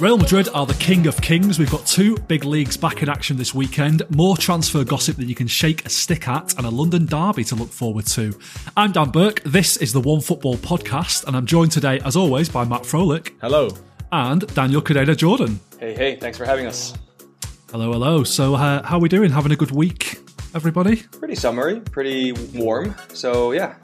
Real Madrid are the king of kings. We've got two big leagues back in action this weekend, more transfer gossip than you can shake a stick at, and a London derby to look forward to. I'm Dan Burke. This is the OneFootball podcast, and I'm joined today, as always, by Matt Frohlich Hello. and Daniel Cadena Jordan. Hey, hey, thanks for having us. Hello, hello. So, uh, how are we doing? Having a good week, everybody? Pretty summery, pretty warm. So yeah,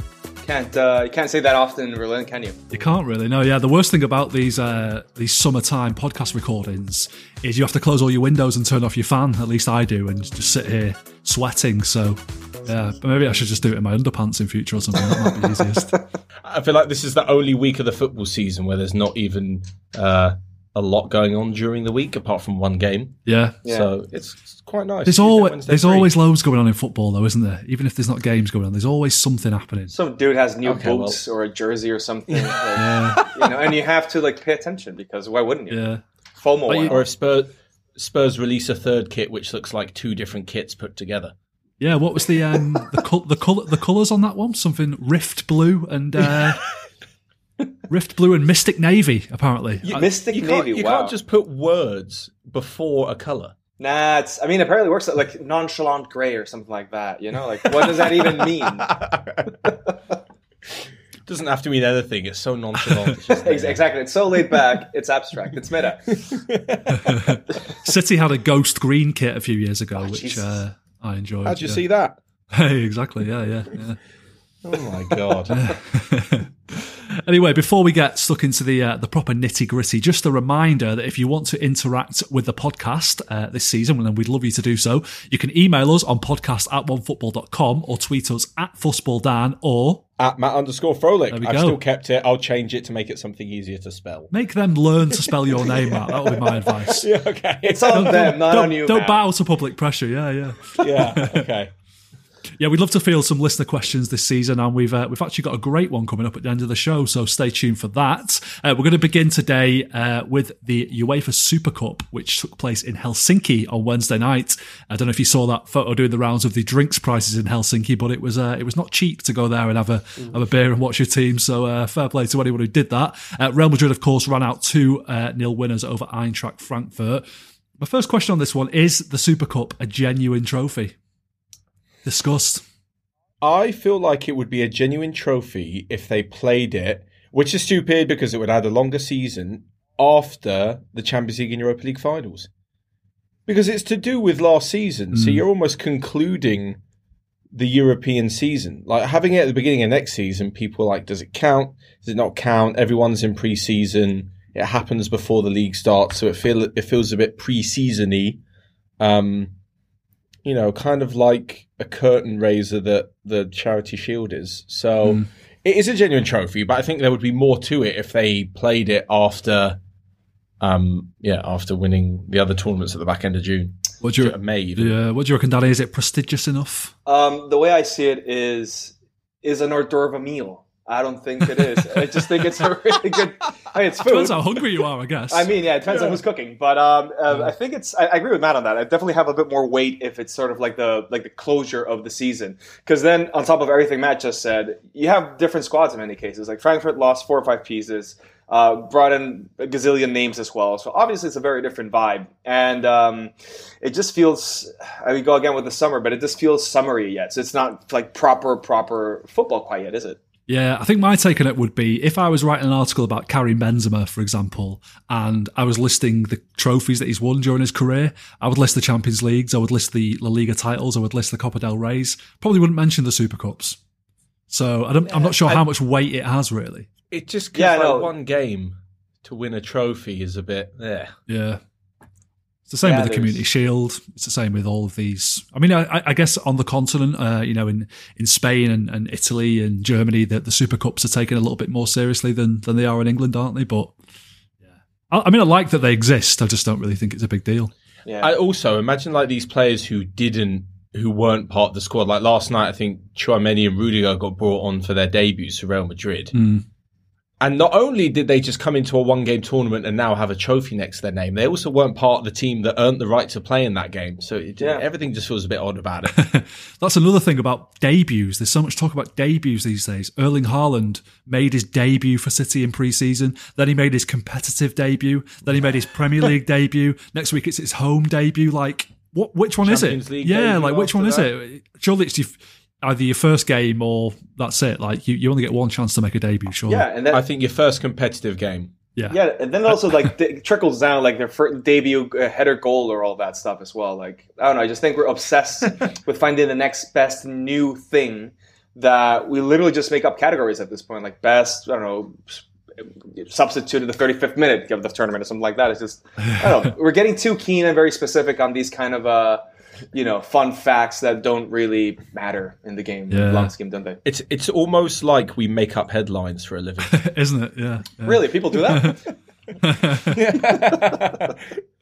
can't uh, you can't say that often in Berlin, can you? You can't really. No, yeah. The worst thing about these uh, these summertime podcast recordings is you have to close all your windows and turn off your fan. At least I do, and just sit here sweating. So, yeah. But maybe I should just do it in my underpants in future or something. That might be easiest. I feel like this is the only week of the football season where there's not even uh, a lot going on during the week apart from one game. Yeah. Yeah. So it's, it's quite nice. There's always Wednesday there's free. always loads going on in football, though, isn't there? Even if there's not games going on, there's always something happening. Some dude has new Okay, boots or a jersey or something, like, Yeah, you know, and you have to like pay attention because why wouldn't you? yeah. FOMO. You- Or if Spurs, Spurs release a third kit which looks like two different kits put together. Yeah, what was the um the col- the color the colors on that one? Something Rift Blue and uh Rift Blue and Mystic Navy, apparently. I- Mystic You can't, you wow. can't just put words before a color. Nah, it's. I mean, apparently it works like nonchalant gray or something like that. You know, like what does that even mean? Doesn't have to mean anything. It's so nonchalant. It's just exactly. It's so laid back. It's abstract. It's meta. City had a ghost green kit a few years ago, which uh, I enjoyed. How'd you yeah. see that? Hey, exactly. Yeah, yeah, yeah. Oh my god! Anyway, before we get stuck into the uh, the proper nitty gritty, just a reminder that if you want to interact with the podcast uh, this season, then we'd love you to do so. You can email us on podcast at onefootball.com or tweet us at fussballdan or At Matt underscore Frohlich. we I've go. still kept it. I'll change it to make it something easier to spell. make them learn to spell your name, Matt. That would be my advice. Yeah. Okay. It's on them, not don't on you. don't man. bow to public pressure. Yeah, yeah. yeah. Okay. Yeah, we'd love to field some listener questions this season, and we've uh, we've actually got a great one coming up at the end of the show. So stay tuned for that. Uh, we're going to begin today uh, with the UEFA Super Cup, which took place in Helsinki on Wednesday night. I don't know if you saw that photo doing the rounds of the drinks prices in Helsinki, but it was uh, it was not cheap to go there and have a have a beer and watch your team. So uh, fair play to anyone who did that. Uh, Real Madrid, of course, ran out two uh, nil winners over Eintracht Frankfurt. My first question on this one is: the Super Cup a genuine trophy? Discussed. I feel like it would be a genuine trophy if they played it, which is stupid because it would add a longer season after the Champions League and Europa League finals. Because it's to do with last season, so you're almost concluding the European season. Like having it at the beginning of next season, people are like, does it count? Does it not count? Everyone's in pre-season. It happens before the league starts, so it feel it feels a bit pre-seasony. Um, you know, kind of like a curtain raiser that the Charity Shield is. So it is a genuine trophy, but I think there would be more to it if they played it after, um, yeah, after winning the other tournaments at the back end of June, What do you, May. Even. yeah, what do you reckon, Danny? Is it prestigious enough? Um, the way I see it is is an hors d'oeuvre meal. I don't think it is. I just think it's a really good. I mean, it's food. Depends how hungry you are, I guess. I mean, yeah, it depends on who's cooking, but um, uh, I think it's. I, I agree with Matt on that. I definitely have a bit more weight if it's sort of like the like the closure of the season, because then on top of everything Matt just said, you have different squads in many cases. Like Frankfurt lost four or five pieces, uh, brought in a gazillion names as well. So obviously, it's a very different vibe, and um, it just feels. I mean, go again with the summer, but it just feels summery yet. So it's not like proper proper football quite yet, is it? Yeah, I think my take on it would be if I was writing an article about Karim Benzema, for example, and I was listing the trophies that he's won during his career, I would list the Champions Leagues, I would list the La Liga titles, I would list the Copa del Rey's. Probably wouldn't mention the Super Cups. So I don't, I'm not sure how much weight it has, really. It just 'cause, Yeah, like no. one game to win a trophy is a bit there. Yeah. It's the same Yeah, with the Community Shield. It's the same with all of these. I mean, I, I guess on the continent, uh, you know, in, in Spain and, and Italy and Germany, the, the Super Cups are taken a little bit more seriously than, than they are in England, aren't they? But yeah. I, I mean, I like that they exist. I just don't really think it's a big deal. Yeah. I also imagine like these players who didn't, who weren't part of the squad. Like last night, I think Tchouameni and Rudiger got brought on for their debuts for Real Madrid. Mm. And not only did they just come into a one game tournament and now have a trophy next to their name, they also weren't part of the team that earned the right to play in that game. So it, Yeah. everything just feels a bit odd about it. That's another thing about debuts. There's so much talk about debuts these days. Erling Haaland made his debut for City in pre-season. Then he made his competitive debut. Then he made his Premier League debut. Next week it's his home debut. Like, what? Which one is it? League yeah, like which one is it? Surely it's your, either your first game or that's it. Like you, you only get one chance to make a debut. sure. Yeah, and then I think your first competitive game. yeah. Yeah, and then also like it trickles down like their first debut uh, header goal or all that stuff as well. Like I don't know, I just think we're obsessed with finding the next best new thing that we literally just make up categories at this point, like best I don't know substitute in the 35th minute of the tournament or something like that. It's just I don't know. We're getting too keen and very specific on these kind of uh you know fun facts that don't really matter in the game Yeah. long scheme, don't they? It's it's almost like we make up headlines for a living. Isn't it? Yeah. yeah. Really, people do that?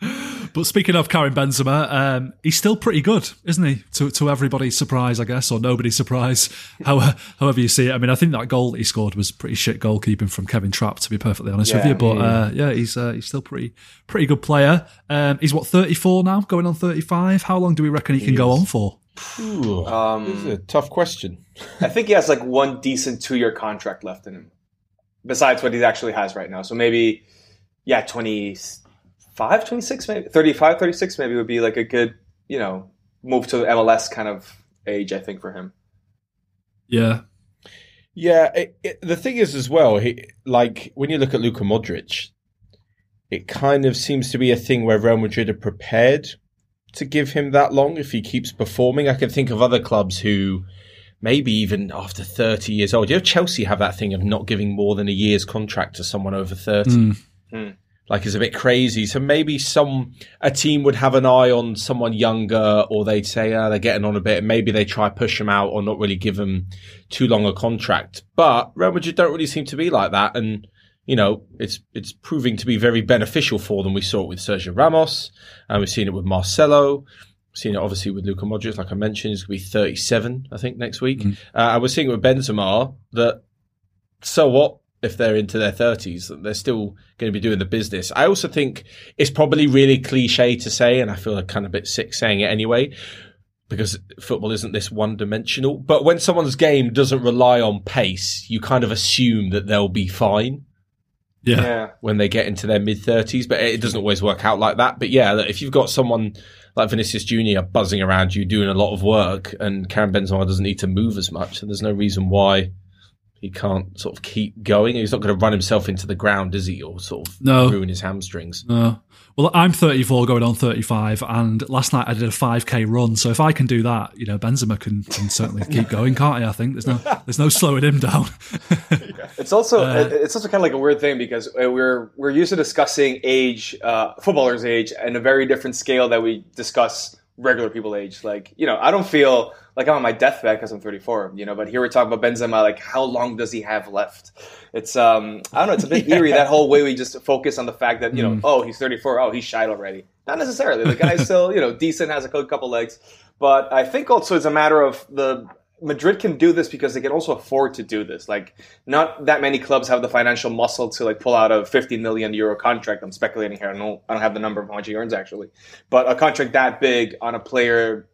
But speaking of Karim Benzema, um, he's still pretty good, isn't he? To to everybody's surprise, I guess, or nobody's surprise, how, however you see it. I mean, I think that goal that he scored was pretty shit goalkeeping from Kevin Trapp, to be perfectly honest with you. But uh, yeah, he's uh, he's still pretty pretty good player. Um, he's what thirty four now, going on thirty five. How long do we reckon he can go on for? Ooh, Um, this is a tough question. I think he has like one decent two year contract left in him, besides what he actually has right now. So maybe, yeah, 25, 26, maybe 35, 36 maybe would be like a good, you know, move to MLS kind of age, I think, for him. Yeah, Yeah, it, it, the thing is as well, he, like when you look at Luka Modric, it kind of seems to be a thing where Real Madrid are prepared to give him that long if he keeps performing. I can think of other clubs who maybe even after 30 years old. You know, Chelsea have that thing of not giving more than a year's contract to someone over 30. Mm. Hmm. Like it's a bit crazy. So maybe some a team would have an eye on someone younger, or they'd say, "Ah, they're getting on a bit." And maybe they try push them out, or not really give them too long a contract. But Real Madrid don't really seem to be like that, and you know, it's it's proving to be very beneficial for them. We saw it with Sergio Ramos, and we've seen it with Marcelo. We've seen it obviously with Luka Modric, like I mentioned, he's going to be 37, I think, next week. Uh, and we're seeing it with Benzema that so what if they're into their 30s that they're still going to be doing the business. I also think it's probably really cliche to say and i feel like kind of a bit sick saying it anyway because football isn't this one dimensional but when someone's game doesn't rely on pace you kind of assume that they'll be fine. Yeah, Yeah. when they get into their mid 30s but it doesn't always work out like that. But yeah look, if you've got someone like Vinicius Junior buzzing around you doing a lot of work and Karim Benzema doesn't need to move as much then there's no reason why he can't sort of keep going he's not going to run himself into the ground is he or sort of No. ruin his hamstrings No. Well, I'm 34 going on 35, and last night I did a 5k run. So if I can do that, you know, Benzema can, can certainly keep going, can't he? I think there's no there's no slowing him down. It's also Uh, it's also kind of like a weird thing because uh, we're we're used to discussing age, uh, footballers' age, in a very different scale that we discuss regular people age. Like you know, I don't feel like I'm on my deathbed because I'm 34. You know, but here we're talking about Benzema. Like, how long does he have left? It's um, I don't know. It's a bit eerie that whole way we just focus on the fact that you know, oh, he's 34. Oh, he's shite already. Not necessarily. The guy's still you know decent, has a couple legs. But I think also it's a matter of the Madrid can do this because they can also afford to do this. Like, not that many clubs have the financial muscle to like pull out a 50 million euro contract. I'm speculating here. I don't, I don't have the number of how much he earns actually, but a contract that big on a player,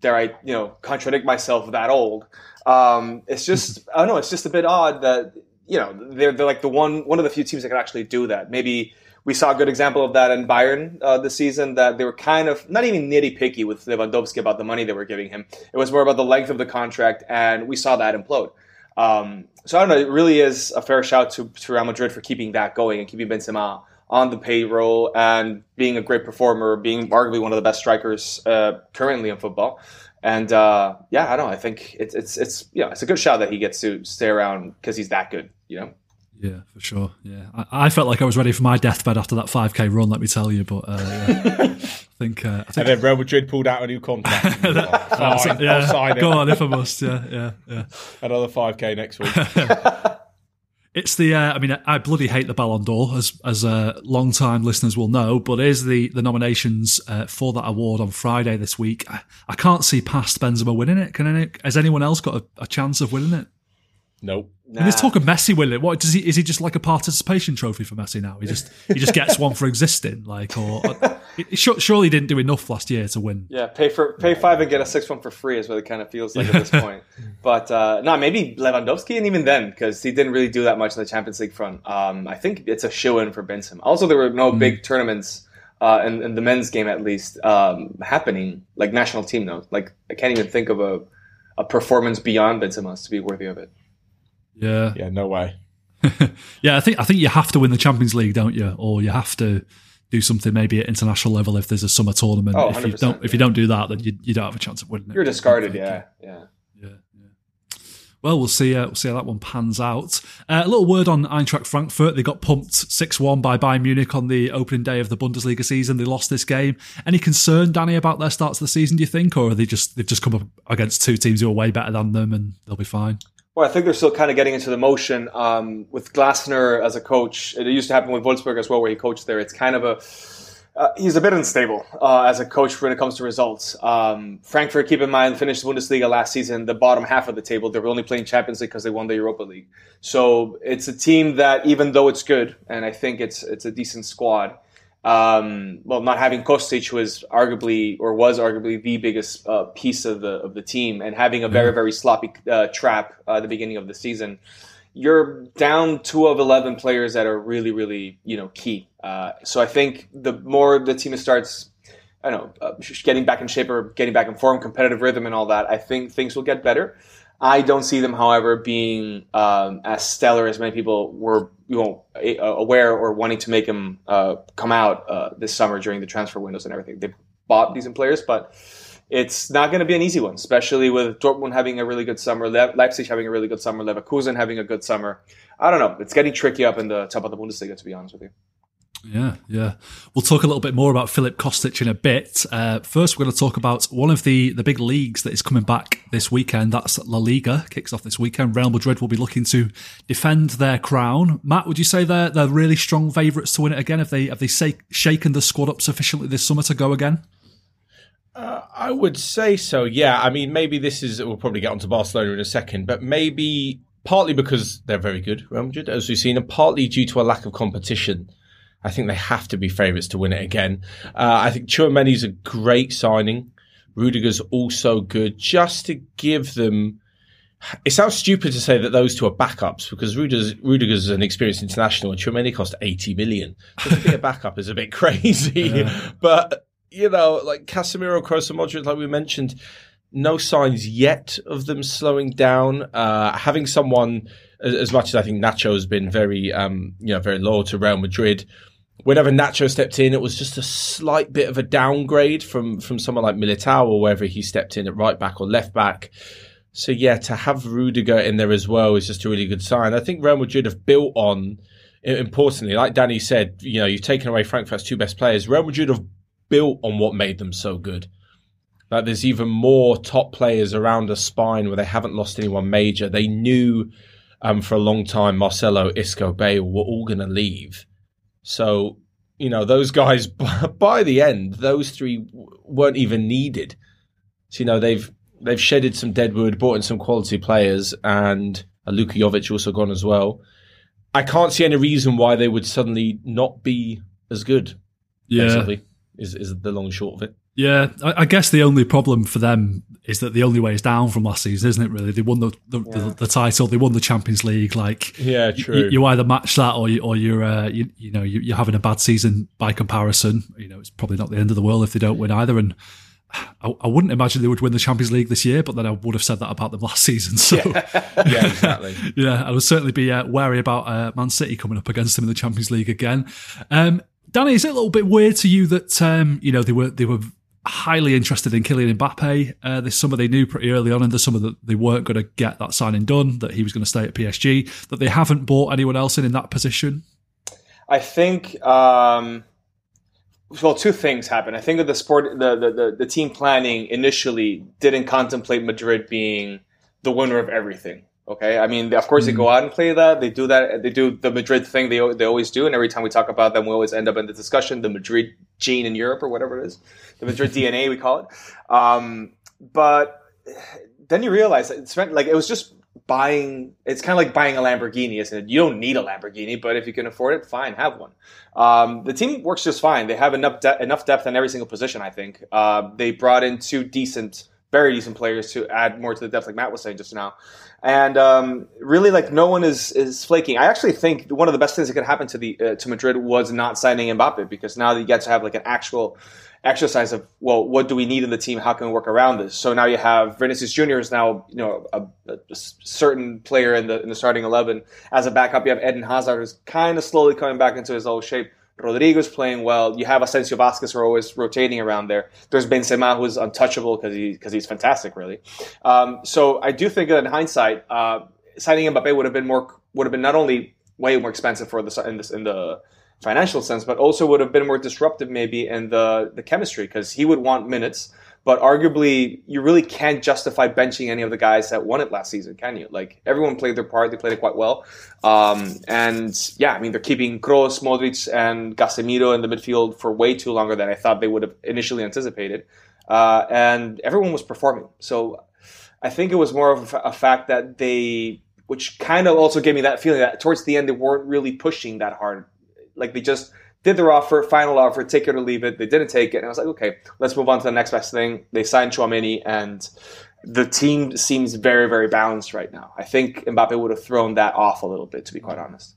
dare I, you know, contradict myself that old. Um, it's just, I don't know. It's just a bit odd that you know they're they're like the one one of the few teams that can actually do that. Maybe we saw a good example of that in Bayern uh, this season. That they were kind of not even nitty picky with Lewandowski about the money they were giving him. It was more about the length of the contract, and we saw that implode. Um, so I don't know. It really is a fair shout to, to Real Madrid for keeping that going and keeping Benzema on the payroll and being a great performer, being arguably one of the best strikers uh, currently in football. And uh, yeah, I don't know. I think it's it's it's yeah, it's a good shout that he gets to stay around because he's that good. You know. Yeah, for sure. Yeah, I, I felt like I was ready for my deathbed after that 5k run. Let me tell you, but uh, yeah. I think uh, I and then Real Madrid pulled out a new contract it, yeah. I'll sign it Go on if I must. Yeah, yeah, yeah. another 5k next week It's the. Uh, I mean, I bloody hate the Ballon d'Or, as as uh, long time listeners will know. But is the the nominations uh, for that award on Friday this week? I, I can't see past Benzema winning it. Can any, has anyone else got a, a chance of winning it? Nope. Nah. And there's talk of Messi will it. What does he? Is he just like a participation trophy for Messi now? He just he just gets one for existing. Like, or surely he didn't do enough last year to win. Yeah, pay for pay five and get a six one for free is what it kind of feels like at this point. But uh, no, maybe Lewandowski, and even then, because he didn't really do that much in the Champions League front. Um, I think it's a show in for Benzema. Also, there were no mm. big tournaments. Uh, in, in, the men's game, at least, um, happening like national team though. Like I can't even think of a, a performance beyond Benzema's to be worthy of it. Yeah. Yeah, no way. yeah, I think I think you have to win the Champions League, don't you? Or you have to do something maybe at international level if there's a summer tournament. Oh, if you don't yeah. if you don't do that, then you, you don't have a chance of winning it. You're discarded, yeah, yeah. Yeah, yeah. Well, we'll see. Uh, we'll see how that one pans out. Uh, a little word on Eintracht Frankfurt. They got pumped six-one by Bayern Munich on the opening day of the Bundesliga season. They lost this game. Any concern, Danny, about their starts of the season? Do you think, or are they just they've just come up against two teams who are way better than them and they'll be fine? Well, I think they're still kind of getting into the motion um, with Glasner as a coach. It used to happen with Wolfsburg as well, where he coached there. It's kind of a uh, he's a bit unstable uh, as a coach when it comes to results. Um, Frankfurt, keep in mind, finished Bundesliga last season, the bottom half of the table. They were only playing Champions League because they won the Europa League. So it's a team that, even though it's good, and I think it's it's a decent squad, um, well, not having Kostic was arguably or was arguably the biggest uh, piece of the of the team, and having a very mm-hmm. very sloppy uh, Trapp uh, at the beginning of the season, you're down two of eleven players that are really really you know key. Uh, so I think the more the team starts, I don't know, uh, getting back in shape or getting back in form, competitive rhythm, and all that, I think things will get better. I don't see them, however, being um, as stellar as many people were you know aware or wanting to make them uh, come out uh, this summer during the transfer windows and everything. They bought decent players, but it's not going to be an easy one, especially with Dortmund having a really good summer, Le- Leipzig having a really good summer, Leverkusen having a good summer. I don't know. It's getting tricky up in the top of the Bundesliga, to be honest with you. Yeah, yeah. We'll talk a little bit more about Philip Kostic in a bit. Uh, first, we're going to talk about one of the, the big leagues that is coming back this weekend. That's La Liga. Kicks off this weekend. Real Madrid will be looking to defend their crown. Matt, would you say they're they're really strong favourites to win it again? Have they have they say, shaken the squad up sufficiently this summer to go again? Uh, I would say so. Yeah. I mean, maybe this is. We'll probably get onto Barcelona in a second, but maybe partly because they're very good, Real Madrid, as we've seen, and partly due to a lack of competition. I think they have to be favourites to win it again. Uh, I think Tchouameni's a great signing. Rudiger's also good, just to give them. It sounds stupid to say that those two are backups because Rudiger's, Rudiger's an experienced international and Tchouameni cost 80 million. So to be a backup is a bit crazy. Yeah. But, you know, like Casemiro, Kroos and Modric, like we mentioned, no signs yet of them slowing down. Uh, having someone, as much as I think Nacho has been very, um, you know, very loyal to Real Madrid, whenever Nacho stepped in, it was just a slight bit of a downgrade from from someone like Militao or wherever he stepped in at right back or left back. So yeah, to have Rudiger in there as well is just a really good sign. I think Real Madrid have built on, importantly, like Danny said, you know, you've taken away Frankfurt's two best players. Real Madrid have built on what made them so good. Like there's even more top players around a spine where they haven't lost anyone major. They knew um, for a long time Marcelo, Isco, Bale were all going to leave so, you know, those guys, by the end, those three weren't even needed. So, you know, they've they've shedded some deadwood, brought in some quality players, and uh, Luka Jovic also gone as well. I can't see any reason why they would suddenly not be as good. Yeah. Basically, is, is the long and short of it. Yeah, I, I, guess the only problem for them is that the only way is down from last season, isn't it? Really, they won the the, yeah. the, the title, they won the Champions League. Like, yeah, true. You, you either match that, or you, or you're uh, you, you know you, are having a bad season by comparison. You know, it's probably not the end of the world if they don't win either. And I, I wouldn't imagine they would win the Champions League this year, but then I would have said that about them last season. So, yeah, yeah exactly. yeah, I would certainly be uh, wary about uh, Man City coming up against them in the Champions League again. Um, Danny, is it a little bit weird to you that um, you know they were they were highly interested in Kylian Mbappe uh, this summer. They knew pretty early on in the summer that they weren't going to get that signing done, that he was going to stay at PSG, that they haven't bought anyone else in in that position. I think, um, well, two things happened. I think that the sport, the, the, the, the team planning initially didn't contemplate Madrid being the winner of everything. Okay, I mean, of course, they go mm. out and play that. They do that. They do the Madrid thing. They they always do, and every time we talk about them, we always end up in the discussion: the Madrid gene in Europe, or whatever it is, the Madrid DNA we call it. Um, but then you realize it's like it was just buying it's kind of like buying a Lamborghini, isn't it? You don't need a Lamborghini, but if you can afford it, fine, have one. Um, the team works just fine. They have enough de- enough depth in every single position. I think uh, they brought in two decent, very decent players to add more to the depth, like Matt was saying just now. And um, really, like no one is is flaking. I actually think one of the best things that could happen to the uh, to Madrid was not signing Mbappe because now you get to have like an actual exercise of well, what do we need in the team? How can we work around this? So now you have Vinicius Junior is now you know a, a, certain player in the in the starting eleven as a backup. You have Eden Hazard who's kind of slowly coming back into his old shape. Rodrygo's playing well. You have Asensio Vazquez who are always rotating around there. There's Benzema who's untouchable because he because he's fantastic, really. Um, so I do think that in hindsight, uh, signing Mbappe would have been more would have been not only way more expensive for the in this in the financial sense, but also would have been more disruptive maybe in the the chemistry because he would want minutes. But arguably, you really can't justify benching any of the guys that won it last season, can you? Like everyone played their part; they played it quite well. Um, and yeah, I mean, they're keeping Kroos, Modric, and Casemiro in the midfield for way too longer than I thought they would have initially anticipated. Uh, and everyone was performing. So I think it was more of a fact that they, which kind of also gave me that feeling that towards the end they weren't really pushing that hard like they just did their offer, final offer, take it or leave it. They didn't take it. And I was like, okay, let's move on to the next best thing. They signed Tchouameni and the team seems very, very balanced right now. I think Mbappe would have thrown that off a little bit, to be quite honest.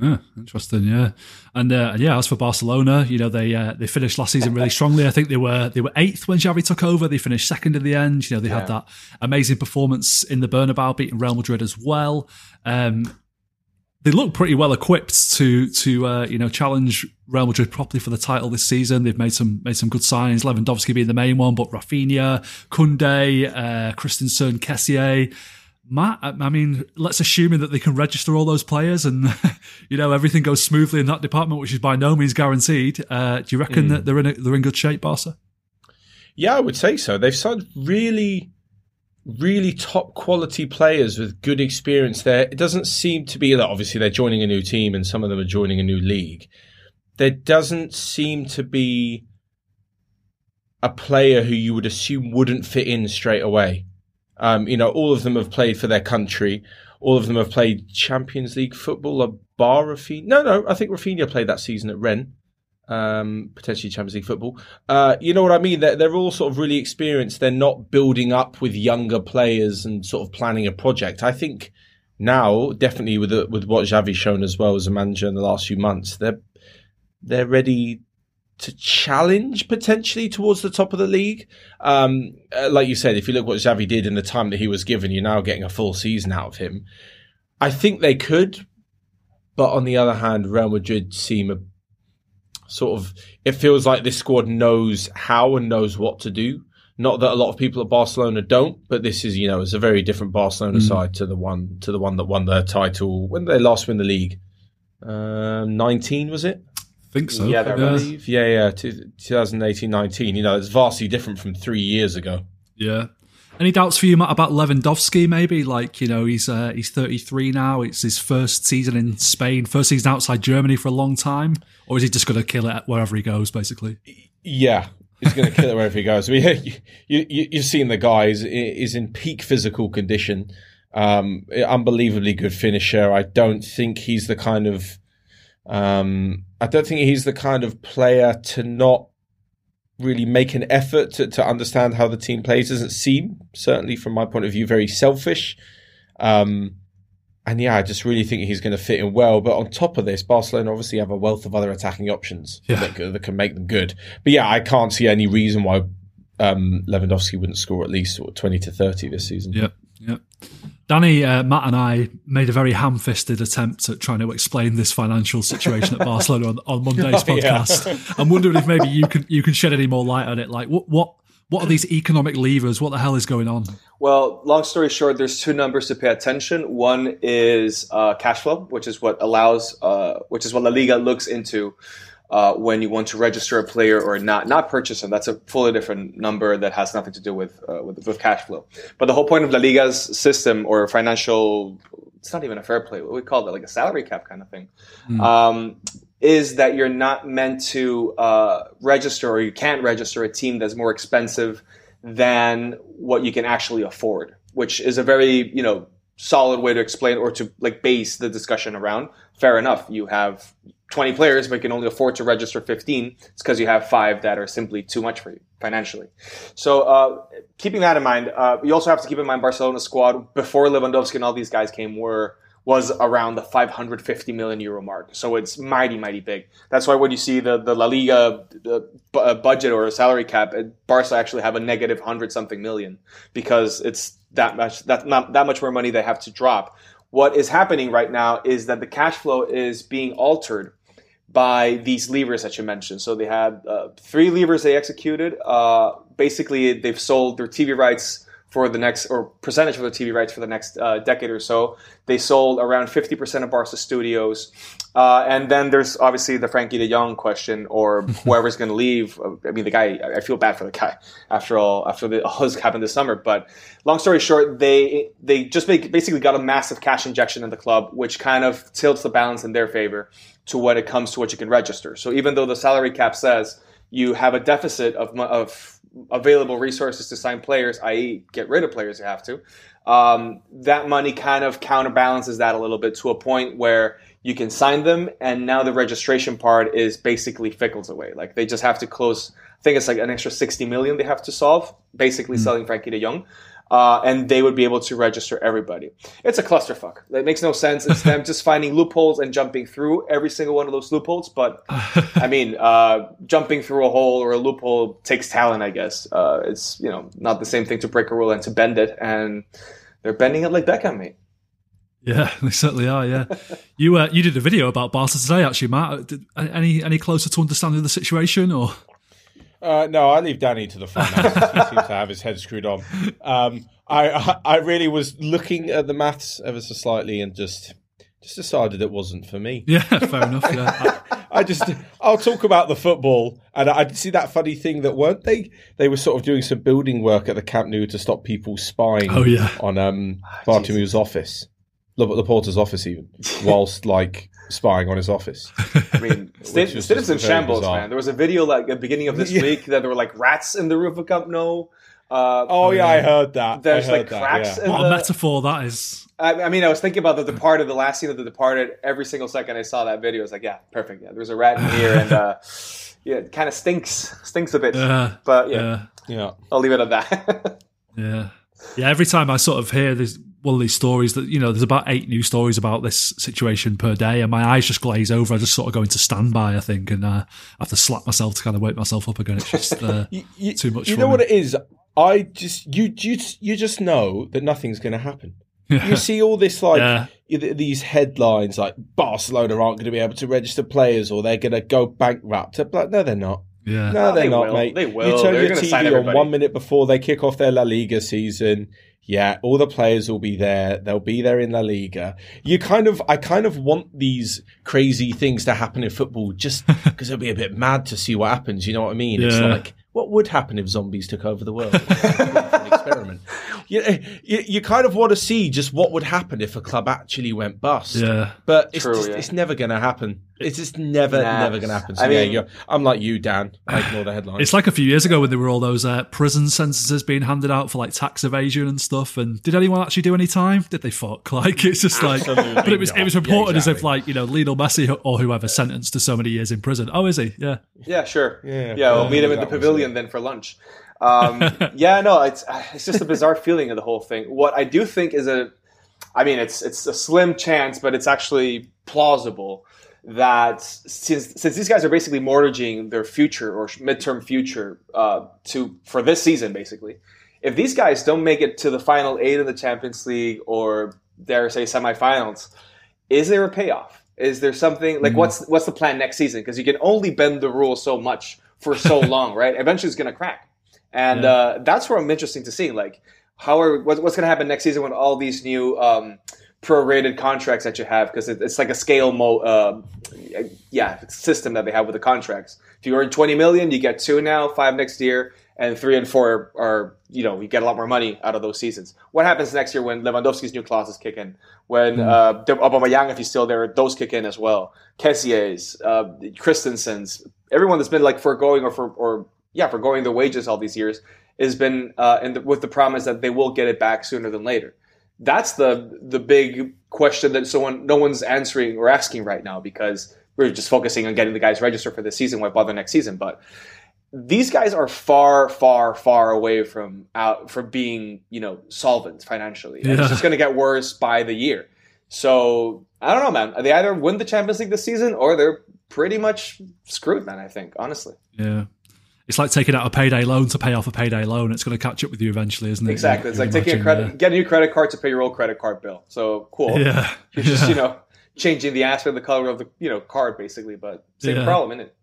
Yeah, interesting. Yeah, and uh, yeah, as for Barcelona, you know they uh, they finished last season really strongly. I think they were they were eighth when Xavi took over. They finished second in the end. You know they yeah. had that amazing performance in the Bernabeu, beating Real Madrid as well. Um, they look pretty well equipped to to uh, you know challenge Real Madrid properly for the title this season. They've made some made some good signings. Lewandowski being the main one, but Raphinha, Kunde, uh, Christensen, Kessié. Matt, I mean, let's assume that they can register all those players and you know everything goes smoothly in that department, which is by no means guaranteed. Uh, do you reckon mm. that they're in a, they're in good shape, Barca? Yeah, I would say so. They've signed really really top quality players with good experience there. It doesn't seem to be that obviously they're joining a new team and some of them are joining a new league. There doesn't seem to be a player who you would assume wouldn't fit in straight away. Um, you know, all of them have played for their country. All of them have played Champions League football. A bar Raphinha. No, no, I think Raphinha played that season at Rennes um, potentially Champions League football. Uh, you know what I mean? They're, they're all sort of really experienced. They're not building up with younger players and sort of planning a project. I think now, definitely with the, with what Xavi's shown as well as a manager in the last few months, they're they're ready to challenge potentially towards the top of the league. Um, uh, like you said, if you look what Xavi did in the time that he was given, you're now getting a full season out of him. I think they could, but on the other hand, Real Madrid seem a sort of it feels like this squad knows how and knows what to do. Not that a lot of people at Barcelona don't, but this is you know it's a very different Barcelona mm. side to the one to the one that won their title when they last win the league. Um, Nineteen was it? I think so. Yeah, I believe. Yeah, yeah, 2018-19. You know, it's vastly different from three years ago. Yeah, any doubts for you, Matt, about Lewandowski? Maybe like you know he's uh, he's 33 now. It's his first season in Spain, first season outside Germany for a long time, or is he just going to kill it wherever he goes? Basically, yeah, he's going to kill it wherever he goes. I mean, you, you, you've seen the guy He's in peak physical condition, um, unbelievably good finisher. I don't think he's the kind of um, I don't think he's the kind of player to not really make an effort to, to understand how the team plays. Doesn't seem, certainly from my point of view, very selfish. Um, and yeah, I just really think he's going to fit in well. But on top of this, Barcelona obviously have a wealth of other attacking options yeah. that, that, can make them good. But yeah, I can't see any reason why um, Lewandowski wouldn't score at least 20 to 30 this season. Yep, yep. Danny, uh, Matt, and I made a very ham-fisted attempt at trying to explain this financial situation at Barcelona on, on Monday's podcast. yeah. I'm wondering if maybe you can you can shed any more light on it. Like, what what what are these economic levers? What the hell is going on? Well, long story short, there's two numbers to pay attention. One is uh, cash flow, which is what allows, uh, which is what La Liga looks into uh, when you want to register a player or not, not purchase him. That's a fully different number that has nothing to do with, uh, with, with cash flow. But the whole point of La Liga's system or financial, it's not even a fair play. What we call it, like a salary cap kind of thing, mm. um, is that you're not meant to uh, register or you can't register a team that's more expensive than what you can actually afford, which is a very you know solid way to explain or to like base the discussion around. Fair enough. You have 20 players, but can only afford to register 15. It's because you have five that are simply too much for you financially. So, uh, keeping that in mind, uh, you also have to keep in mind Barcelona's squad before Lewandowski and all these guys came were was around the 550 million euro mark. So it's mighty, mighty big. That's why when you see the, the La Liga the uh, budget or a salary cap, Barca actually have a negative hundred something million because it's that much, not that much more money they have to drop. What is happening right now is that the cash flow is being altered by these levers that you mentioned. So they had uh, three levers they executed. Uh, basically, they've sold their TV rights for the next or percentage of the TV rights for the next uh, decade or so. They sold around 50% of Barca studios. Uh, and then there's obviously the Frenkie de Jong question or whoever's going to leave. I mean, the guy, I feel bad for the guy after all, after the, all this happened this summer. But long story short, they, they just make, basically got a massive cash injection in the club, which kind of tilts the balance in their favor to when it comes to what you can register. So even though the salary cap says you have a deficit of, of available resources to sign players, i.e., get rid of players you have to, um, that money kind of counterbalances that a little bit to a point where you can sign them, and now the registration part is basically fickles away. Like they just have to close. I think it's like an extra sixty million they have to solve, basically mm-hmm. selling Frenkie De Jong uh, and they would be able to register everybody. It's a clusterfuck. It makes no sense. It's them just finding loopholes and jumping through every single one of those loopholes. But I mean, uh, jumping through a hole or a loophole takes talent, I guess. Uh, it's you know not the same thing to break a rule and to bend it, and they're bending it like Beckham, mate. Yeah, they certainly are. Yeah, you uh, you did a video about Barca today, actually, Matt. Did, any any closer to understanding the situation, or? Uh, no, I leave Danny to the finance. he seems to have his head screwed on. Um, I, I, I really was looking at the maths ever so slightly and just just decided it wasn't for me. Yeah, fair enough. Yeah. I just I'll talk about the football, and I see that funny thing that weren't they? They were sort of doing some building work at the Camp Nou to stop people spying. Oh yeah. on um oh, Bartomeu's office, the Porter's office, even whilst like spying on his office. I mean, Stidham's in shambles, bizarre. man. There was a video like at the beginning of this yeah. week that there were like rats in the roof of Camp Nou. Uh, oh yeah, I heard that. There's heard like cracks. That, yeah. What the, a metaphor that is. I, I, mean, I was thinking about the Departed, the last scene of the Departed. Every single second I saw that video, I was like, yeah, perfect. Yeah, there's a rat in here, and uh, yeah, it kind of stinks, stinks a bit. but yeah, yeah, yeah, I'll leave it at that. yeah, yeah. Every time I sort of hear this one of these stories that you know there's about eight new stories about this situation per day and my eyes just glaze over i just sort of go into standby i think and uh, i have to slap myself to kind of wake myself up again it's just uh, you, you, too much you know me. what it is i just you you, you just know that nothing's going to happen yeah. you see all this like yeah. these headlines like barcelona aren't going to be able to register players or they're going to go bankrupt like no they're not yeah. No, they're they not, will. mate. They will. You turn They're your TV on one minute before they kick off their La Liga season. Yeah, all the players will be there. They'll be there in La Liga. You kind of, I kind of want these crazy things to happen in football just because it'll be a bit mad to see what happens. You know what I mean? Yeah. It's like, what would happen if zombies took over the world? experiment. You, you, you, kind of want to see just what would happen if a club actually went bust. Yeah. But it's, True, just, yeah. it's never going to happen. It's just never, nah. never going to happen. So I mean, yeah, I'm like you, Dan. I ignore the headlines. It's like a few years ago when there were all those uh, prison sentences being handed out for like tax evasion and stuff. And did anyone actually do any time? Did they fuck? Like it's just like, Absolutely but it was not. it was reported yeah, exactly. as if like you know Lionel Messi or whoever sentenced to so many years in prison. Oh, is he? Yeah. Yeah, sure. Yeah, yeah. We'll meet him at the pavilion then for lunch. Um, yeah, no, it's it's just a bizarre feeling of the whole thing. What I do think is a, I mean, it's it's a slim chance, but it's actually plausible that since since these guys are basically mortgaging their future or midterm future uh, to for this season, basically, if these guys don't make it to the final eight of the Champions League or dare I say semifinals, is there a payoff? Is there something like mm-hmm. what's what's the plan next season? Because you can only bend the rules so much for so long, right? Eventually, it's going to crack, and yeah. uh, that's where I'm interesting to see like how are what's going to happen next season when all these new um, prorated contracts that you have because it, it's like a scale mo uh, yeah system that they have with the contracts. If you earn 20 million, you get two now, five next year, and three and four are you know you get a lot more money out of those seasons. What happens next year when Lewandowski's new clauses kick in? When mm. uh, Aubameyang, if he's still there, those kick in as well. Kessié's, uh, Christensen's, everyone that's been like foregoing or for or yeah foregoing their wages all these years has been uh, the, with the promise that they will get it back sooner than later. That's the the big question that someone no one's answering or asking right now because we're just focusing on getting the guys registered for this season. Why bother next season? But these guys are far, far, far away from out from being you know solvent financially. Yeah. It's just going to get worse by the year. So I don't know, man. They either win the Champions League this season or they're pretty much screwed, man. I think honestly. Yeah. It's like taking out a payday loan to pay off a payday loan. It's going to catch up with you eventually, isn't it? Exactly. It's You like taking a imagine, credit, getting a new credit card to pay your old credit card bill. So cool. Yeah. You're just, Yeah. you know, changing the aspect of the color of the, you know, card basically, but same Yeah. problem, isn't it?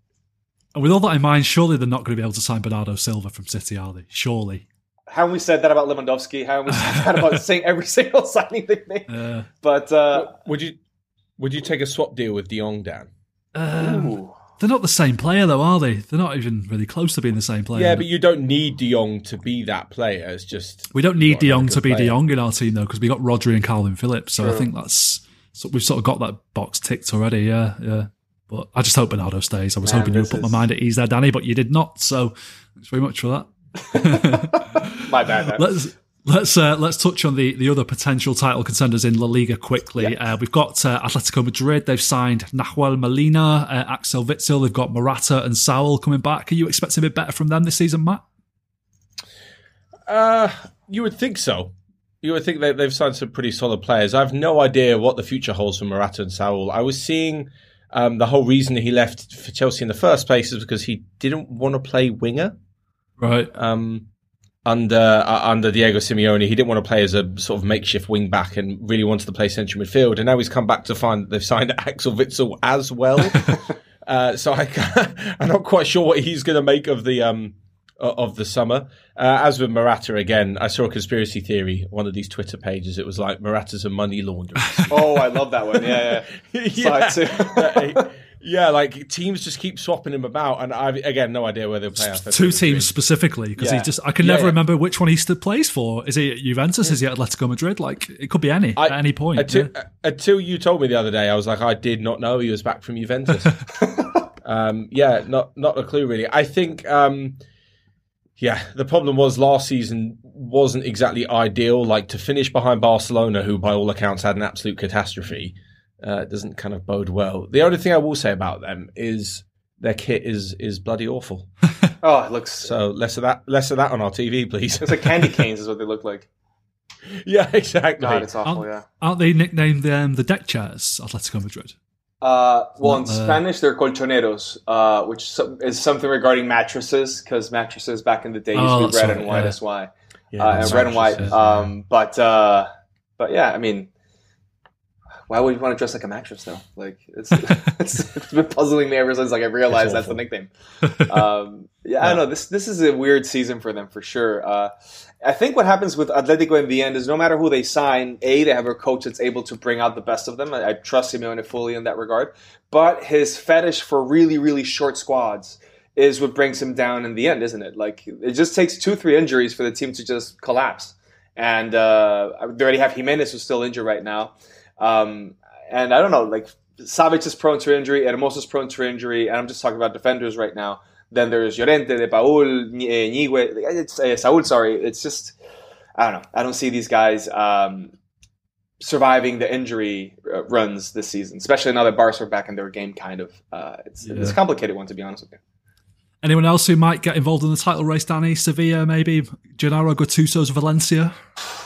And with all that in mind, surely they're not going to be able to sign Bernardo Silva from City, are they? Surely. Haven't we said that about Lewandowski? Haven't we said that about saying every single signing they make? Uh, But, uh, Would you would you take a swap deal with De Jong, Dan? um, ooh. They're not the same player, though, are they? They're not even really close to being the same player. Yeah, but you don't need De Jong to be that player. It's just we don't need De Jong to be De. Jong in our team, though, because we got Rodri and Kalvin Phillips. So I think that's so we've sort of got that box ticked already. Yeah, yeah. But I just hope Bernardo stays. I was Man, hoping you would put my mind at ease there, Danny, but you did not. So thanks very much for that. my bad, man. Let's let's uh, let's touch on the the other potential title contenders in La Liga quickly. Uh, we've got uh, Atletico Madrid. They've signed Nahuel Molina, uh, Axel Witsel. They've got Morata and Saul coming back. Are you expecting a bit better from them this season, Matt? Uh, you would think so. You would think they, they've signed some pretty solid players. I have no idea what the future holds for Morata and Saul. I was seeing um, the whole reason he left for Chelsea in the first place is because he didn't want to play winger Right. um, under uh, under Diego Simeone. He didn't want to play as a sort of makeshift wing back and really wanted to play central midfield. And now he's come back to find that they've signed Axel Witsel as well. uh, so I, I'm not quite sure what he's going to make of the um, of the summer. Uh, as with Morata again, I saw a conspiracy theory one of these Twitter pages. It was like Morata's a money launderer. Oh, I love that one. Yeah, yeah. yeah. It too. Yeah, like teams just keep swapping him about, and I've again no idea where they'll play. Atletico Two teams specifically, because he just I can Yeah, never yeah. remember which one he still plays for. Is he at Juventus? Is he at Atletico Madrid? Like it could be any I- at any point. Until, yeah. until you told me the other day, I was like, I did not know he was back from Juventus. um, yeah, not not a clue really. I think, um, yeah, the problem was last season wasn't exactly ideal. Like to finish behind Barcelona, who by all accounts had an absolute catastrophe, uh, doesn't kind of bode well. The only thing I will say about them is their kit is is bloody awful. Oh, it looks. So less of that, less of that on our TV, please. It's like candy canes, is what they look like. yeah, exactly. God, it's awful. Aren't, Yeah. aren't they nicknamed um, the deck chairs? Atletico Madrid. Uh, well, in uh, Spanish, they're colchoneros, uh, which is something regarding mattresses, because mattresses back in the day used Oh, to be red right, and white. yeah. That's why. Yeah, uh, and red and white. Um, but uh, but yeah, I mean, why would you want to dress like a mattress though? Like it's it's, it's been puzzling me ever since like I realized that's the nickname. Um, yeah, I don't know. This this is a weird season for them for sure. Uh, I think what happens with Atletico in the end is no matter who they sign, a they have a coach that's able to bring out the best of them. I, I trust Simeone fully in that regard. But his fetish for really really short squads is what brings him down in the end, isn't it? Like it just takes two three injuries for the team to just collapse. And uh, they already have Jimenez who's still injured right now. Um, and I don't know, like Savic is prone to injury, Hermoso is prone to injury, and I'm just talking about defenders right now. Then there's Llorente, De Paul, eh, Ñigue, it's uh, Saúl. Sorry, it's just I don't know. I don't see these guys um, surviving the injury uh, runs this season, especially now that Barca are back in their game. Kind of, uh, it's it's a complicated one to be honest with you. Anyone else who might get involved in the title race, Danny? Sevilla, maybe? Gennaro Gattuso's Valencia?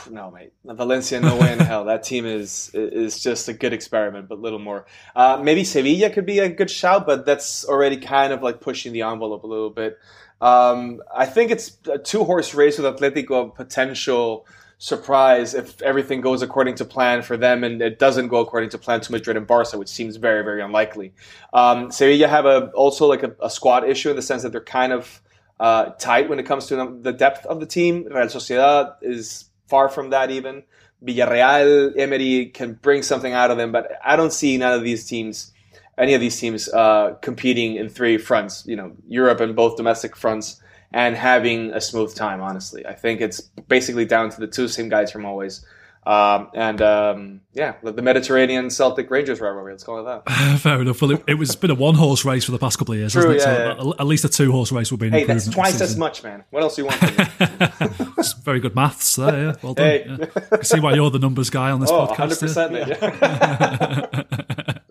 No, mate. Valencia, no way in hell. That team is is just a good experiment, but little more. Uh, maybe Sevilla could be a good shout, but that's already kind of like pushing the envelope a little bit. Um, I think it's a two horse race with Atletico, a potential surprise if everything goes according to plan for them and it doesn't go according to plan to Madrid and Barca, which seems very, very unlikely. Um, Sevilla have a also like a, a squad issue in the sense that they're kind of uh, tight when it comes to the depth of the team. Real Sociedad is far from that even. Villarreal, Emery can bring something out of them, but I don't see none of these teams, any of these teams, uh, competing in three fronts. You know, Europe and both domestic fronts, and having a smooth time. Honestly, I think it's basically down to the two same guys from always. Um, and um, yeah, the Mediterranean Celtic Rangers rivalry. Let's call it that. Fair enough. Well, it, it was been a one horse race for the past couple of years, True, hasn't it? yeah, so at least a two horse race will be an Hey, that's twice as much, man. What else do you want? From me? It's very good maths there. Yeah, well done. Hey. Yeah. I can see why you're the numbers guy on this Oh, podcast. 100 here. percent.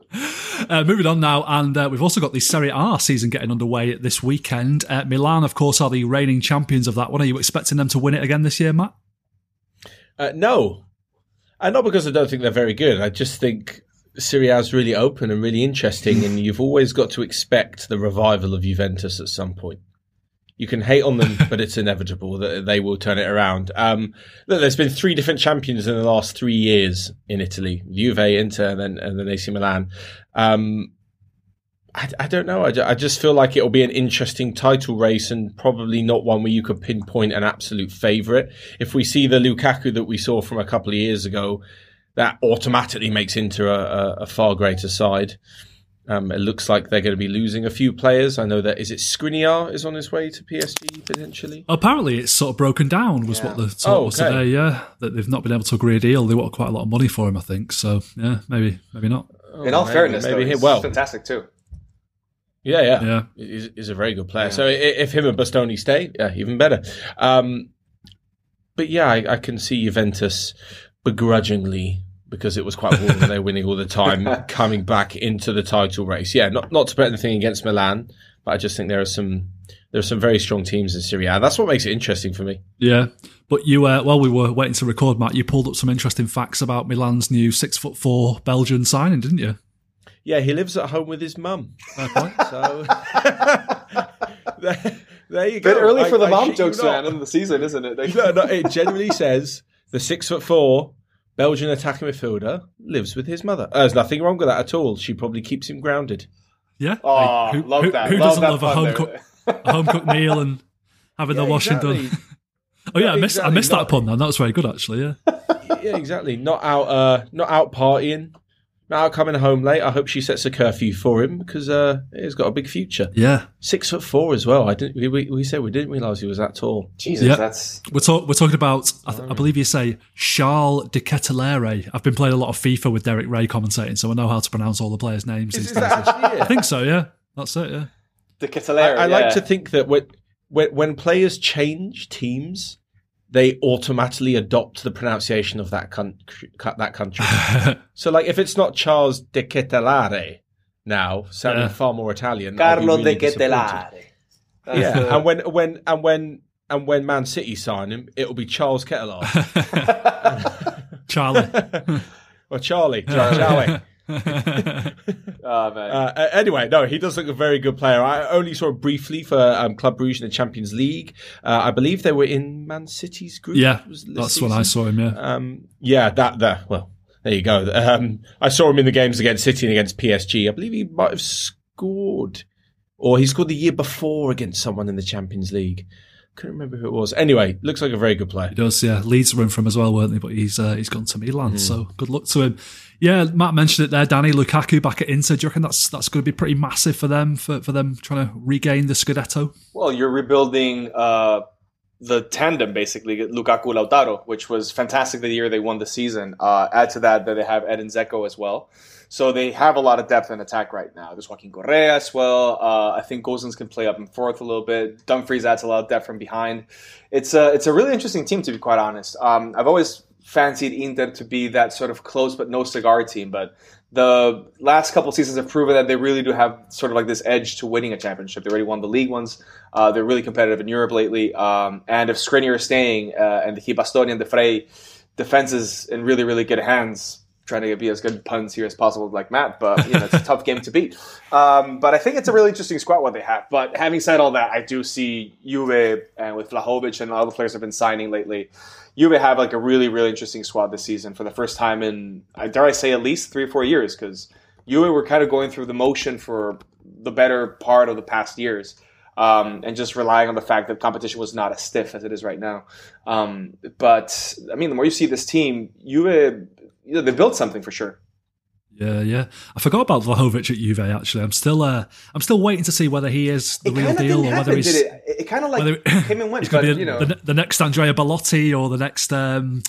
Uh, moving on now, and uh, we've also got the Serie A season getting underway this weekend. Uh, Milan, of course, are the reigning champions of that one. Are you expecting them to win it again this year, Matt? Uh, no, and not because I don't think they're very good. I just think Serie A is really open and really interesting, and you've always got to expect the revival of Juventus at some point. You can hate on them, but it's inevitable that they will turn it around. Um, look, there's been three different champions in the last three years in Italy: Juve, Inter, and then and then AC Milan. Um, I, I don't know. I, I just feel like it'll be an interesting title race and probably not one where you could pinpoint an absolute favourite. If we see the Lukaku that we saw from a couple of years ago, that automatically makes Inter a, a, a far greater side. Um, it looks like they're going to be losing a few players. I know that is it Skriniar is on his way to PSG potentially. Apparently, it's sort of broken down, was what the talk Oh, was today. Yeah, that they've not been able to agree a deal. They want quite a lot of money for him, I think. So, yeah, maybe, maybe not. In all maybe- fairness, maybe though, he- he's well, fantastic too. Yeah, yeah, Yeah. He's, he's a very good player. So if him and Bastoni stay, yeah, even better. Um, but yeah, I, I can see Juventus begrudgingly because it was quite warm and they're winning all the time, coming back into the title race. Yeah, not not to put anything against Milan, but I just think there are some there are some very strong teams in Serie A. That's what makes it interesting for me. Yeah. But you, uh, while we were waiting to record, Matt, you pulled up some interesting facts about Milan's new six foot four Belgian signing, didn't you? Yeah, he lives at home with his mum. Fair point. So there, there you go. Bit early I- for the I mom shit you jokes, not. man, in the season, isn't it? no, no, it generally says the six foot four Belgian attacking midfielder lives with his mother. Uh, there's nothing wrong with that at all. She probably keeps him grounded. Yeah. Oh, Hey, love that. Who Love doesn't that love a home, there. cook, a home cooked meal and having the washing exactly. done? Oh yeah, I missed I exactly. missed that pun. Then that was very good actually. Yeah. yeah, exactly. Not out, uh, not out partying, not out coming home late. I hope she sets a curfew for him because uh, he's got a big future. Yeah. Six foot four as well. I didn't. We, we, we said we didn't realize he was that tall. Jesus, Yeah. that's We're, talk, we're talking about, I, Oh, I believe you say, Charles De Ketelaere. I've been playing a lot of FIFA with Derek Ray commentating, so I know how to pronounce all the players' names. Is, these is that actually I think so, yeah. That's it, yeah. the I, Catalera. I like to think that when, when when players change teams, they automatically adopt the pronunciation of that country. That country. so, like, if it's not Charles de Ketelare now, sounding Yeah. far more Italian, I'll Carlo really de disappointed. Ketelare. Yeah, the- and when when and when and when Man City sign him, it'll be Charles Ketelar Charlie. or Charlie. Charlie. oh man. Uh, uh, anyway, no, he does look a very good player. I only saw him briefly for um, Club Brugge in the Champions League. Uh, I believe they were in Man City's group. yeah, was this that's when I saw him, yeah. Um, yeah, that that well, there you go. Um, I saw him in the games against City and against PSG. I believe he might have scored, or he scored the year before against someone in the Champions League. Couldn't remember who it was. Anyway, looks like a very good player. He does, yeah. Leeds were in for him as well, weren't they? But he's uh, he's gone to Milan, Hmm. so good luck to him. Yeah, Matt mentioned it there. Danny Lukaku back at Inter. Do you reckon that's that's going to be pretty massive for them for, for them trying to regain the Scudetto? Well, you're rebuilding uh, the tandem basically, Lukaku Lautaro, which was fantastic the year they won the season. Uh, add to that that they have Edin Dzeko as well. So they have a lot of depth in attack right now. There's Joaquin Correa as well. Uh, I think Gosens can play up and forth a little bit. Dumfries adds a lot of depth from behind. It's a it's a really interesting team to be quite honest. Um, I've always fancied Inter to be that sort of close but no cigar team, but the last couple seasons have proven that they really do have sort of like this edge to winning a championship. They already won the league ones. Uh, they're really competitive in Europe lately. Um, and if Skriniar is staying uh, and the Bastoni and de Vrij defense is in really, really good hands, trying to be as good puns here as possible like Matt, but you know, it's a tough game to beat. Um, but I think it's a really interesting squad what they have. But having said all that, I do see Juve and with Vlahovic and all the players have been signing lately. Juve have like a really, really interesting squad this season for the first time in, dare I say, at least three or four years because Juve were kind of going through the motion for the better part of the past years. Um, and just relying on the fact that competition was not as stiff as it is right now. Um, but I mean, the more you see this team, Juve, you know, they built something for sure. Yeah, yeah. I forgot about Vlahovic at Juve. Actually, I'm still uh, I'm still waiting to see whether he is the real deal or whether happen, he's did it? It kind of like whether came and went, but to be you know, the, the next Andrea Bellotti or the next um,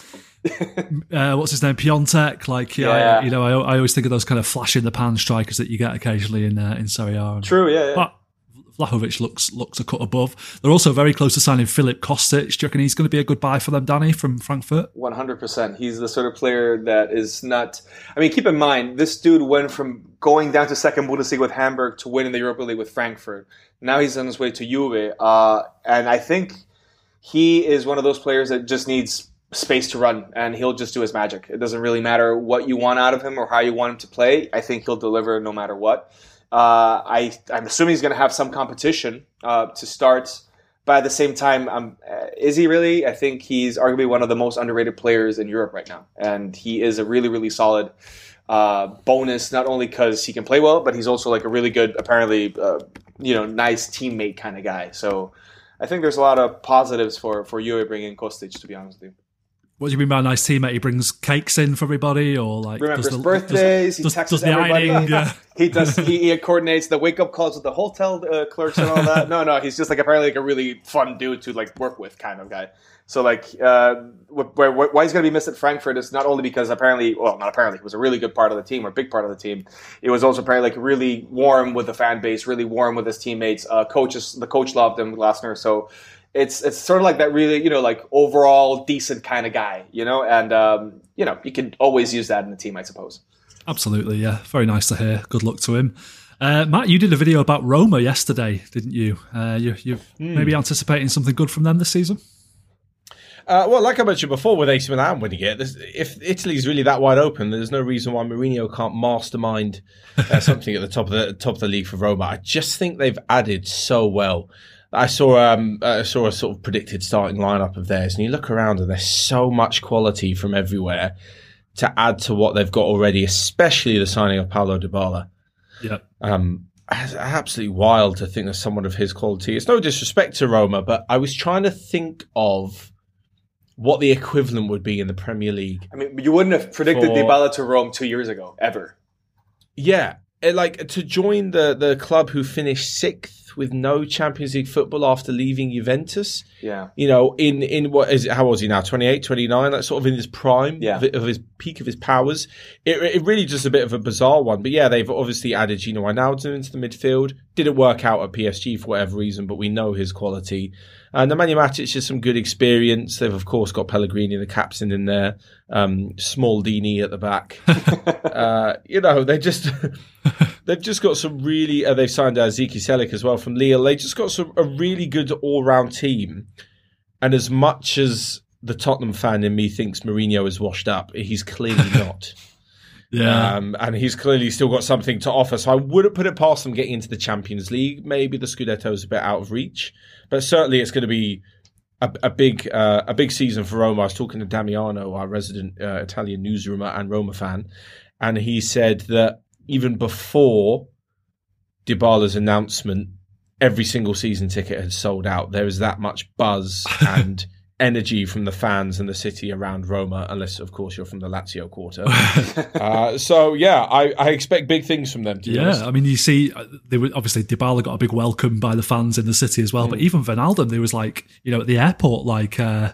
uh, what's his name, Piatek. Like, yeah, Yeah. You know, I, I always think of those kind of flash in the pan strikers that you get occasionally in uh, in Serie A. True, yeah, yeah. But Vlahovic looks looks a cut above. They're also very close to signing Filip Kostic. Do you reckon he's going to be a good buy for them, Danny, from Frankfurt? One hundred percent. He's the sort of player that is not. I mean, keep in mind this dude went from going down to second Bundesliga with Hamburg to winning the Europa League with Frankfurt. Now he's on his way to Juve, uh, and I think he is one of those players that just needs space to run, and he'll just do his magic. It doesn't really matter what you want out of him or how you want him to play. I think he'll deliver no matter what. Uh, I I'm assuming he's going to have some competition uh, to start. But at the same time, um, uh, is he really? I think he's arguably one of the most underrated players in Europe right now, and he is a really, really solid uh, bonus. Not only because he can play well, but he's also like a really good, apparently, uh, you know, nice teammate kind of guy. So I think there's a lot of positives for for Juve bringing Kostic. To be honest with you, What do you mean by a nice teammate? He brings cakes in for everybody, or like remembers does the- birthdays. does, he texts does the everybody. ironing, yeah. he does. He, he coordinates the wake up calls with the hotel uh, clerks and all that. No, no, he's just like apparently like a really fun dude to like work with kind of guy. So like, uh, wh- where, why he's going to be missed at Frankfurt is not only because apparently, well, not apparently, he was a really good part of the team or big part of the team. It was also apparently like really warm with the fan base, really warm with his teammates. Uh, coaches, the coach loved him, Glasner. So it's it's sort of like that really you know like overall decent kind of guy, you know, and um, you know you can always use that in the team, I suppose. Absolutely, yeah. Very nice to hear. Good luck to him. Uh, Matt, you did a video about Roma yesterday, didn't you? Uh, you you're Hmm. maybe anticipating something good from them this season? Uh, well, like I mentioned before, with AC Milan winning it, there's- if Italy's really that wide open, there's no reason why Mourinho can't mastermind uh, something at the top of the top of the league for Roma. I just think they've added so well. I saw um, I saw a sort of predicted starting lineup of theirs, and you look around, and there's so much quality from everywhere to add to what they've got already, especially the signing of Paulo Dybala. Yeah. Um, absolutely wild to think there's someone of his quality. It's no disrespect to Roma, but I was trying to think of what the equivalent would be in the Premier League. I mean, you wouldn't have predicted For- Dybala to Rome two years ago, ever. Yeah, it, Uh, like to join the the club who finished sixth with no Champions League football after leaving Juventus. Yeah. You know, in in what is it, how old is he now? 28, 29, That's sort of in his prime Yeah. of, of his peak of his powers. It, it really just a bit of a bizarre one. But yeah, they've obviously added Gino Wijnaldum into the midfield. Didn't work out at PSG for whatever reason, but we know his quality. And Nemanja Matic is some good experience. They've of course got Pellegrini, the captain, in there. Um, Smalling at the back. uh, you know, they just they've just got some really. Uh, they've signed uh, Zeki Çelik as well from Lille. They just got some a really good all round team. And as much as the Tottenham fan in me thinks Mourinho is washed up, he's clearly not. Yeah. Um, and he's clearly still got something to offer. So I wouldn't put it past them getting into the Champions League. Maybe the Scudetto is a bit out of reach, but certainly it's going to be a, a big uh, a big season for Roma. I was talking to Damiano, our resident uh, Italian newsroomer and Roma fan, and he said that even before Dybala's announcement, every single season ticket had sold out. There is that much buzz and energy from the fans and the city around Roma, unless of course you're from the Lazio quarter. uh, so yeah, I, I expect big things from them. Be honest. Yeah, I mean, you see, uh, they were obviously Dybala got a big welcome by the fans in the city as well. Mm. But even Vinaldo, there was like, you know, at the airport, like uh,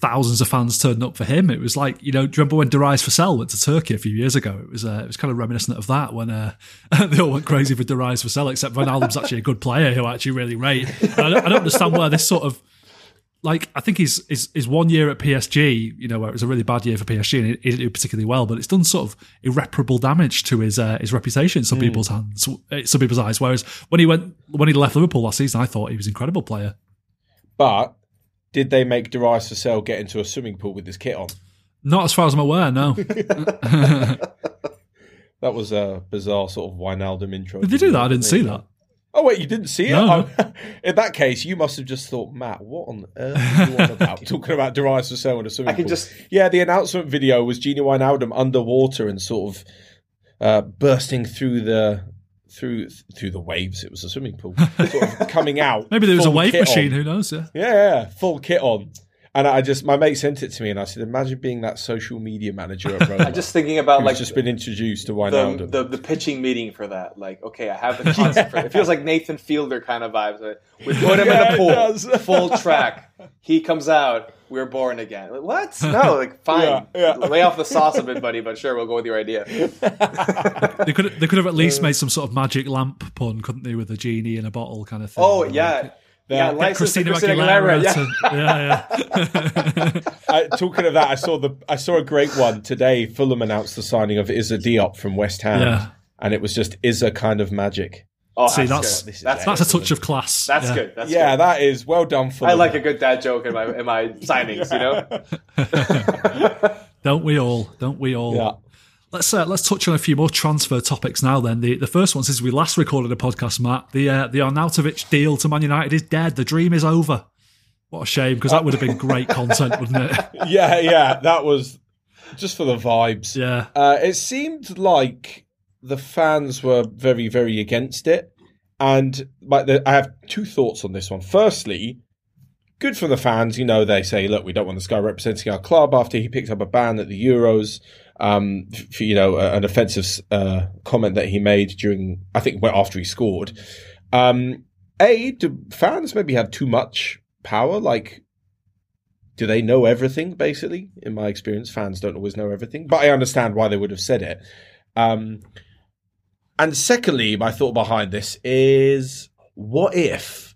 thousands of fans turned up for him. It was like, you know, do you remember when Darius Vassell went to Turkey a few years ago? It was uh, it was kind of reminiscent of that when uh, they all went crazy for Darius Vassell, except Vinaldo's actually a good player who I actually really rate. I, don't, I don't understand where this sort of like I think his, his his one year at PSG, you know, where it was a really bad year for PSG and he didn't do particularly well, but it's done sort of irreparable damage to his uh, his reputation in some people's hands, uh, some people's eyes. Whereas when he went when he left Liverpool last season, I thought he was an incredible player. But did they make Darius Vassell get into a swimming pool with his kit on? Not as far as I'm aware, no. That was a bizarre sort of Wijnaldum intro. Did they do that? I didn't see that. Oh wait, you didn't see it? No, Oh, in that case, you must have just thought, Matt, what on earth are you on about? Talking about Darius Vassell in a swimming I can pool. just Yeah, the announcement video was Gino Wijnaldum underwater and sort of uh, bursting through the through through the waves. It was a swimming pool, sort of coming out. Maybe there was a wave machine. on. Who knows? Yeah. Yeah, yeah, full kit on. And I just, my mate sent it to me, and I said, "Imagine being that social media manager at Roma. I'm just thinking about who's like just been introduced to the, Wijnaldum." the the pitching meeting for that. Like, okay, I have the concept for it. It feels like Nathan Fielder kind of vibes. Right? We put him Yeah, in it a pool, full track. He comes out. We're born again. Like, what? No, like fine. Yeah, yeah. Lay off the sauce a bit, buddy. But sure, we'll go with your idea. They could they could have at least made some sort of magic lamp pun, couldn't they, with a genie in a bottle kind of thing? Oh Like, yeah. Yeah, get license to Christina Christina Aguilera. Aguilera, yeah. to- yeah, yeah. I, uh, talking of that, I saw the I saw a great one today. Fulham announced the signing of Issa Diop from West Ham, Yeah. and it was just Issa kind of magic. Oh, See, that's that's good. That's, That's a touch of class. That's yeah. good. That's yeah, good. that is well done. Fulham. I like a good dad joke in my in my signings. You know. Don't we all? Don't we all? Yeah. Let's uh, let's touch on a few more transfer topics now. Then the the first one since we last recorded a podcast, Matt. The uh, the Arnautovic deal to Man United is dead. The dream is over. What a shame because that would have been great content, wouldn't it? yeah, yeah, that was just for the vibes. Yeah, Uh, it seemed like the fans were very, very against it, and like the, I have two thoughts on this one. Firstly, good for the fans. You know, they say, look, we don't want this guy representing our club after he picked up a ban at the Euros. Um, for, you know, an offensive uh, comment that he made during, I think, after he scored. Um, a, do fans maybe have too much power? Like, do they know everything? Basically, in my experience, fans don't always know everything, but I understand why they would have said it. Um, and secondly, my thought behind this is, what if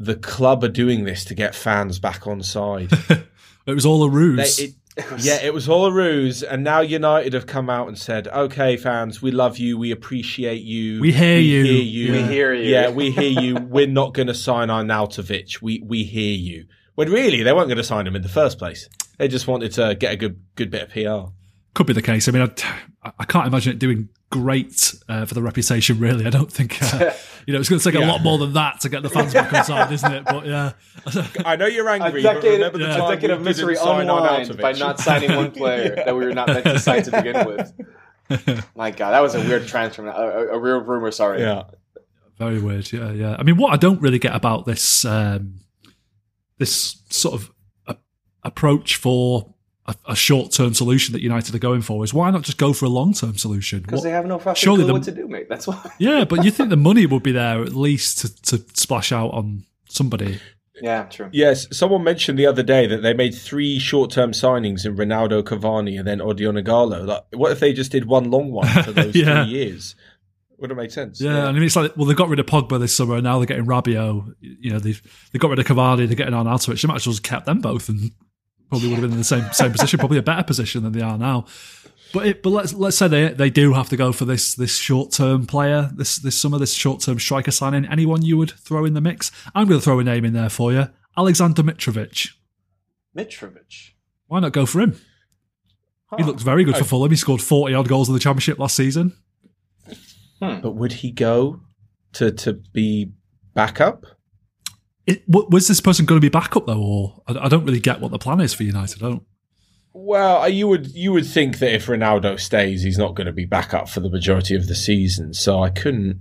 the club are doing this to get fans back on side? it was all a They- ruse. It- yeah, it was all a ruse, and now United have come out and said, "Okay, fans, we love you, we appreciate you, We hear you." hear you, We hear you. yeah, we hear you. We're not going to sign Arnautovic. We we hear you." When really they weren't going to sign him in the first place. They just wanted to get a good good bit of PR. Could be the case. I mean, I, I can't imagine it doing great uh, for the reputation. Really, I don't think. Uh, you know, it's going to take a lot more than that to get the fans back on side, isn't it? But yeah, I know you're A angry, but decade, remember the yeah. time a decade of misery didn't sign unwind by not signing one player that we were not meant to sign to begin with. My God, that was a weird transfer, a, a, a real rumor. Sorry. yeah. Very weird. Yeah, yeah. I mean, what I don't really get about this um, this sort of a, approach for a, a short term solution that United are going for is why not just go for a long term solution? Because they have no fucking surely clue the- what to do, mate. That's why. yeah, but you think the money would be there at least to, to splash out on somebody? Yeah, true. Yes, someone mentioned the other day that they made three short-term signings in Ronaldo, Cavani, and then Odion Ighalo. Like, what if they just did one long one for those Yeah. three years? Would have made sense. Yeah, I mean, it's like well, they got rid of Pogba this summer, and now they're getting Rabiot. You know, they they got rid of Cavani, they're getting Arnautovic. They might as well just kept them both, and probably would have been in the same same position, probably a better position than they are now. But it, but let's let's say they they do have to go for this this short term player this this summer, this short term striker signing. Anyone you would throw in the mix? I'm going to throw a name in there for you, Alexander Mitrovic. Mitrovic. Why not go for him? He Huh. looked very good for oh. Fulham. He scored 40 odd goals in the Championship last season. Hmm. But would he go to to be backup? It, was this person going to be backup though, or I, I don't really get what the plan is for United. I don't. Well, uh, you would you would think that if Ronaldo stays, he's not going to be backup for the majority of the season. So I couldn't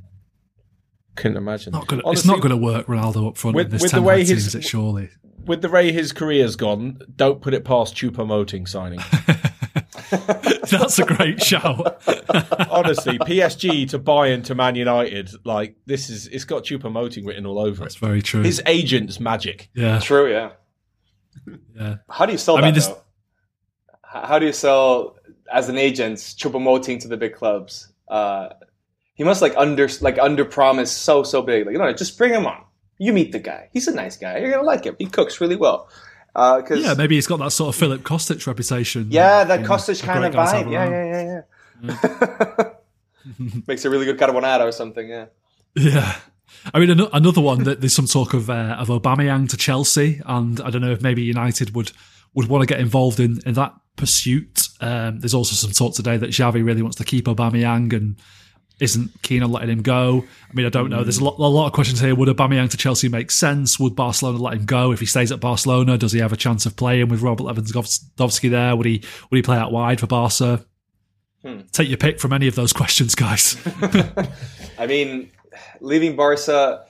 couldn't imagine. Not gonna, it's not going to work Ronaldo up front with- in this with the way his-? Surely. with the way his career's gone, don't put it past Choupo-Moting signing. That's a great shout. Honestly, PSG to buy into Man United, like this is it's got Choupo-Moting written all over That's it. very true. His agent's magic. yeah, True. Yeah. yeah. How do you sell I that mean, this- though? How do you sell as an agent Choupo-Moting to the big clubs? Uh, he must like under like under promise so so big. Like you know, just bring him on. You meet the guy. He's a nice guy. You're gonna like him. He cooks really well. Uh, cause, Yeah, maybe he's got that sort of Filip Kostic reputation. Yeah, that Kostic kind of guy to have vibe. Yeah, yeah, yeah, yeah. Makes a really good carbonara or something. Yeah. Yeah. I mean, another one that there's some talk of uh, of Aubameyang to Chelsea, and I don't know if maybe United would would want to get involved in in that pursuit. Um, there's also some talk today that Xavi really wants to keep Aubameyang and isn't keen on letting him go. I mean, I don't know. There's a lot, a lot of questions here. Would Aubameyang to Chelsea make sense? Would Barcelona let him go if he stays at Barcelona? Does he have a chance of playing with Robert Lewandowski there? Would he would he play out wide for Barca? Hmm. Take your pick from any of those questions, guys. I mean, leaving Barca,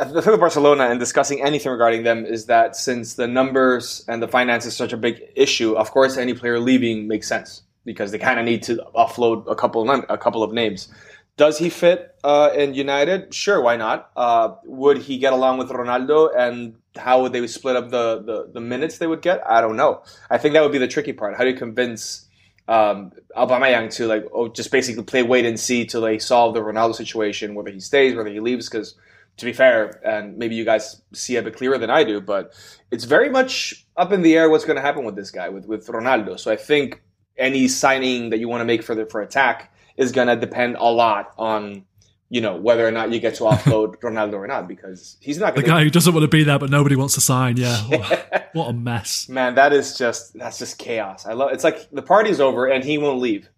the thing with Barcelona and discussing anything regarding them is that since the numbers and the finances is such a big issue, of course, any player leaving makes sense because they kind of need to offload a couple of a couple of names. Does he fit uh, in United? Sure, why not? Uh, would he get along with Ronaldo, and how would they split up the, the, the minutes they would get? I don't know. I think that would be the tricky part. How do you convince um, Aubameyang to like oh, just basically play wait and see till they solve the Ronaldo situation, whether he stays, whether he leaves? Because to be fair, and maybe you guys see a bit clearer than I do, but it's very much up in the air what's going to happen with this guy with with Ronaldo. So I think any signing that you want to make for the for attack is going to depend a lot on you know whether or not you get to offload Ronaldo or not because he's not gonna the guy who doesn't want to be there but nobody wants to sign. Yeah, what, what a mess, man. That is just that's just chaos. I love it's like the party's over and he won't leave,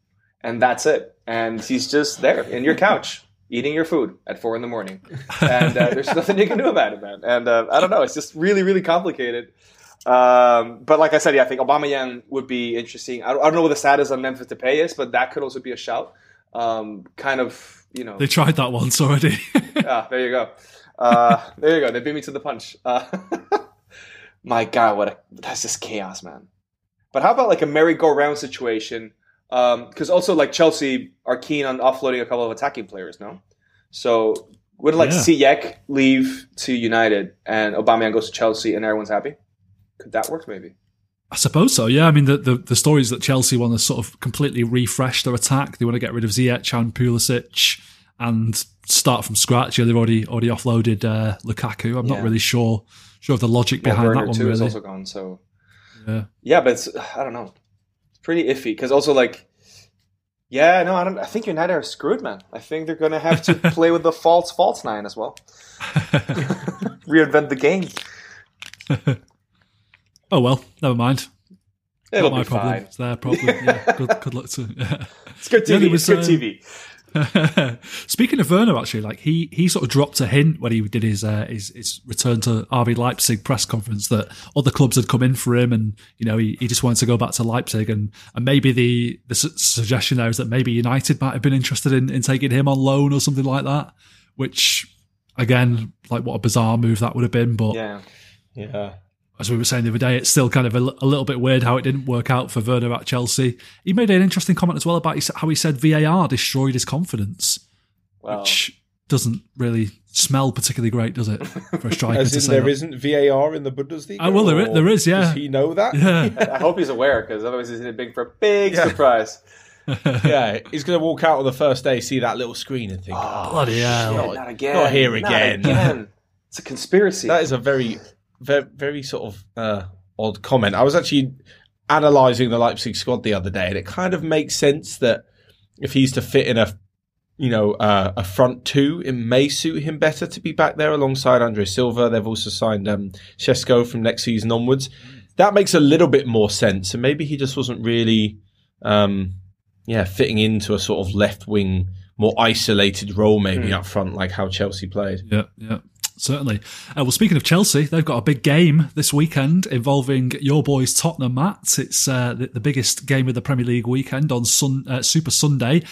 and that's it. And he's just there in your couch eating your food at four in the morning, and uh, there's nothing you can do about it, man. And uh, I don't know, it's just really really complicated. Um, but like I said, yeah, I think Aubameyang would be interesting. I don't, I don't know what the status on Memphis Depay is, but that could also be a shout. Um, kind of, you know, they tried that once already. ah, there you go. Uh, there you go. They beat me to the punch. Uh, my God, what a, that's just chaos, man. But how about like a merry-go-round situation? Because um, also like Chelsea are keen on offloading a couple of attacking players, no? So would like yeah. Ziyech leave to United and Aubameyang goes to Chelsea and everyone's happy? Could that work? Maybe. I suppose so. Yeah, I mean the, the the stories that Chelsea want to sort of completely refresh their attack. They want to get rid of Ziyech and Pulisic and start from scratch. Yeah, they've already already offloaded uh, Lukaku. I'm yeah. not really sure sure of the logic behind that one. Too really. is also gone. So yeah, yeah, but it's I don't know. It's pretty iffy because also like. Yeah, no, I don't. I think United are screwed, man. I think they're going to have to play with the false false nine as well. Reinvent the game. Oh well, never mind. It'll Not my problem. fine. It's their problem. Yeah, good, good luck to. Yeah. It's good TV. was, it's good TV. Speaking of Werner, actually, like he he sort of dropped a hint when he did his uh, his, his return to RB Leipzig press conference that other clubs had come in for him, and you know he, he just wanted to go back to Leipzig, and and maybe the the su- suggestion there is that maybe United might have been interested in, in taking him on loan or something like that, which again, like what a bizarre move that would have been, but Yeah. Yeah. As we were saying the other day, it's still kind of a, a little bit weird how it didn't work out for Werner at Chelsea. He made an interesting comment as well about how he said VAR destroyed his confidence, Well, which doesn't really smell particularly great, does it, for a striker As to in, say there that? isn't VAR in the Bundesliga. Oh, well, there, there is. yeah. Does he know that? Yeah, I hope he's aware because otherwise he's in a big for a big Yeah. surprise. yeah. He's going to walk out on the first day, see that little screen, and think, oh, oh bloody hell. Not- not again. not here Not again. again. It's a conspiracy. That is a very, very, very sort of uh, odd comment. I was actually analysing the Leipzig squad the other day, and it kind of makes sense that if he's to fit in a, you know, uh, a front two, it may suit him better to be back there alongside Andre Silva. They've also signed um, Sesko from next season onwards. That makes a little bit more sense, and maybe he just wasn't really, um, yeah, fitting into a sort of left wing, more isolated role, maybe up front, like how Chelsea played. yeah, yeah. Certainly. Uh, well, speaking of Chelsea, they've got a big game this weekend involving your boys Tottenham. Matt, it's uh, the, the biggest game of the Premier League weekend on Sun, uh, Super Sunday.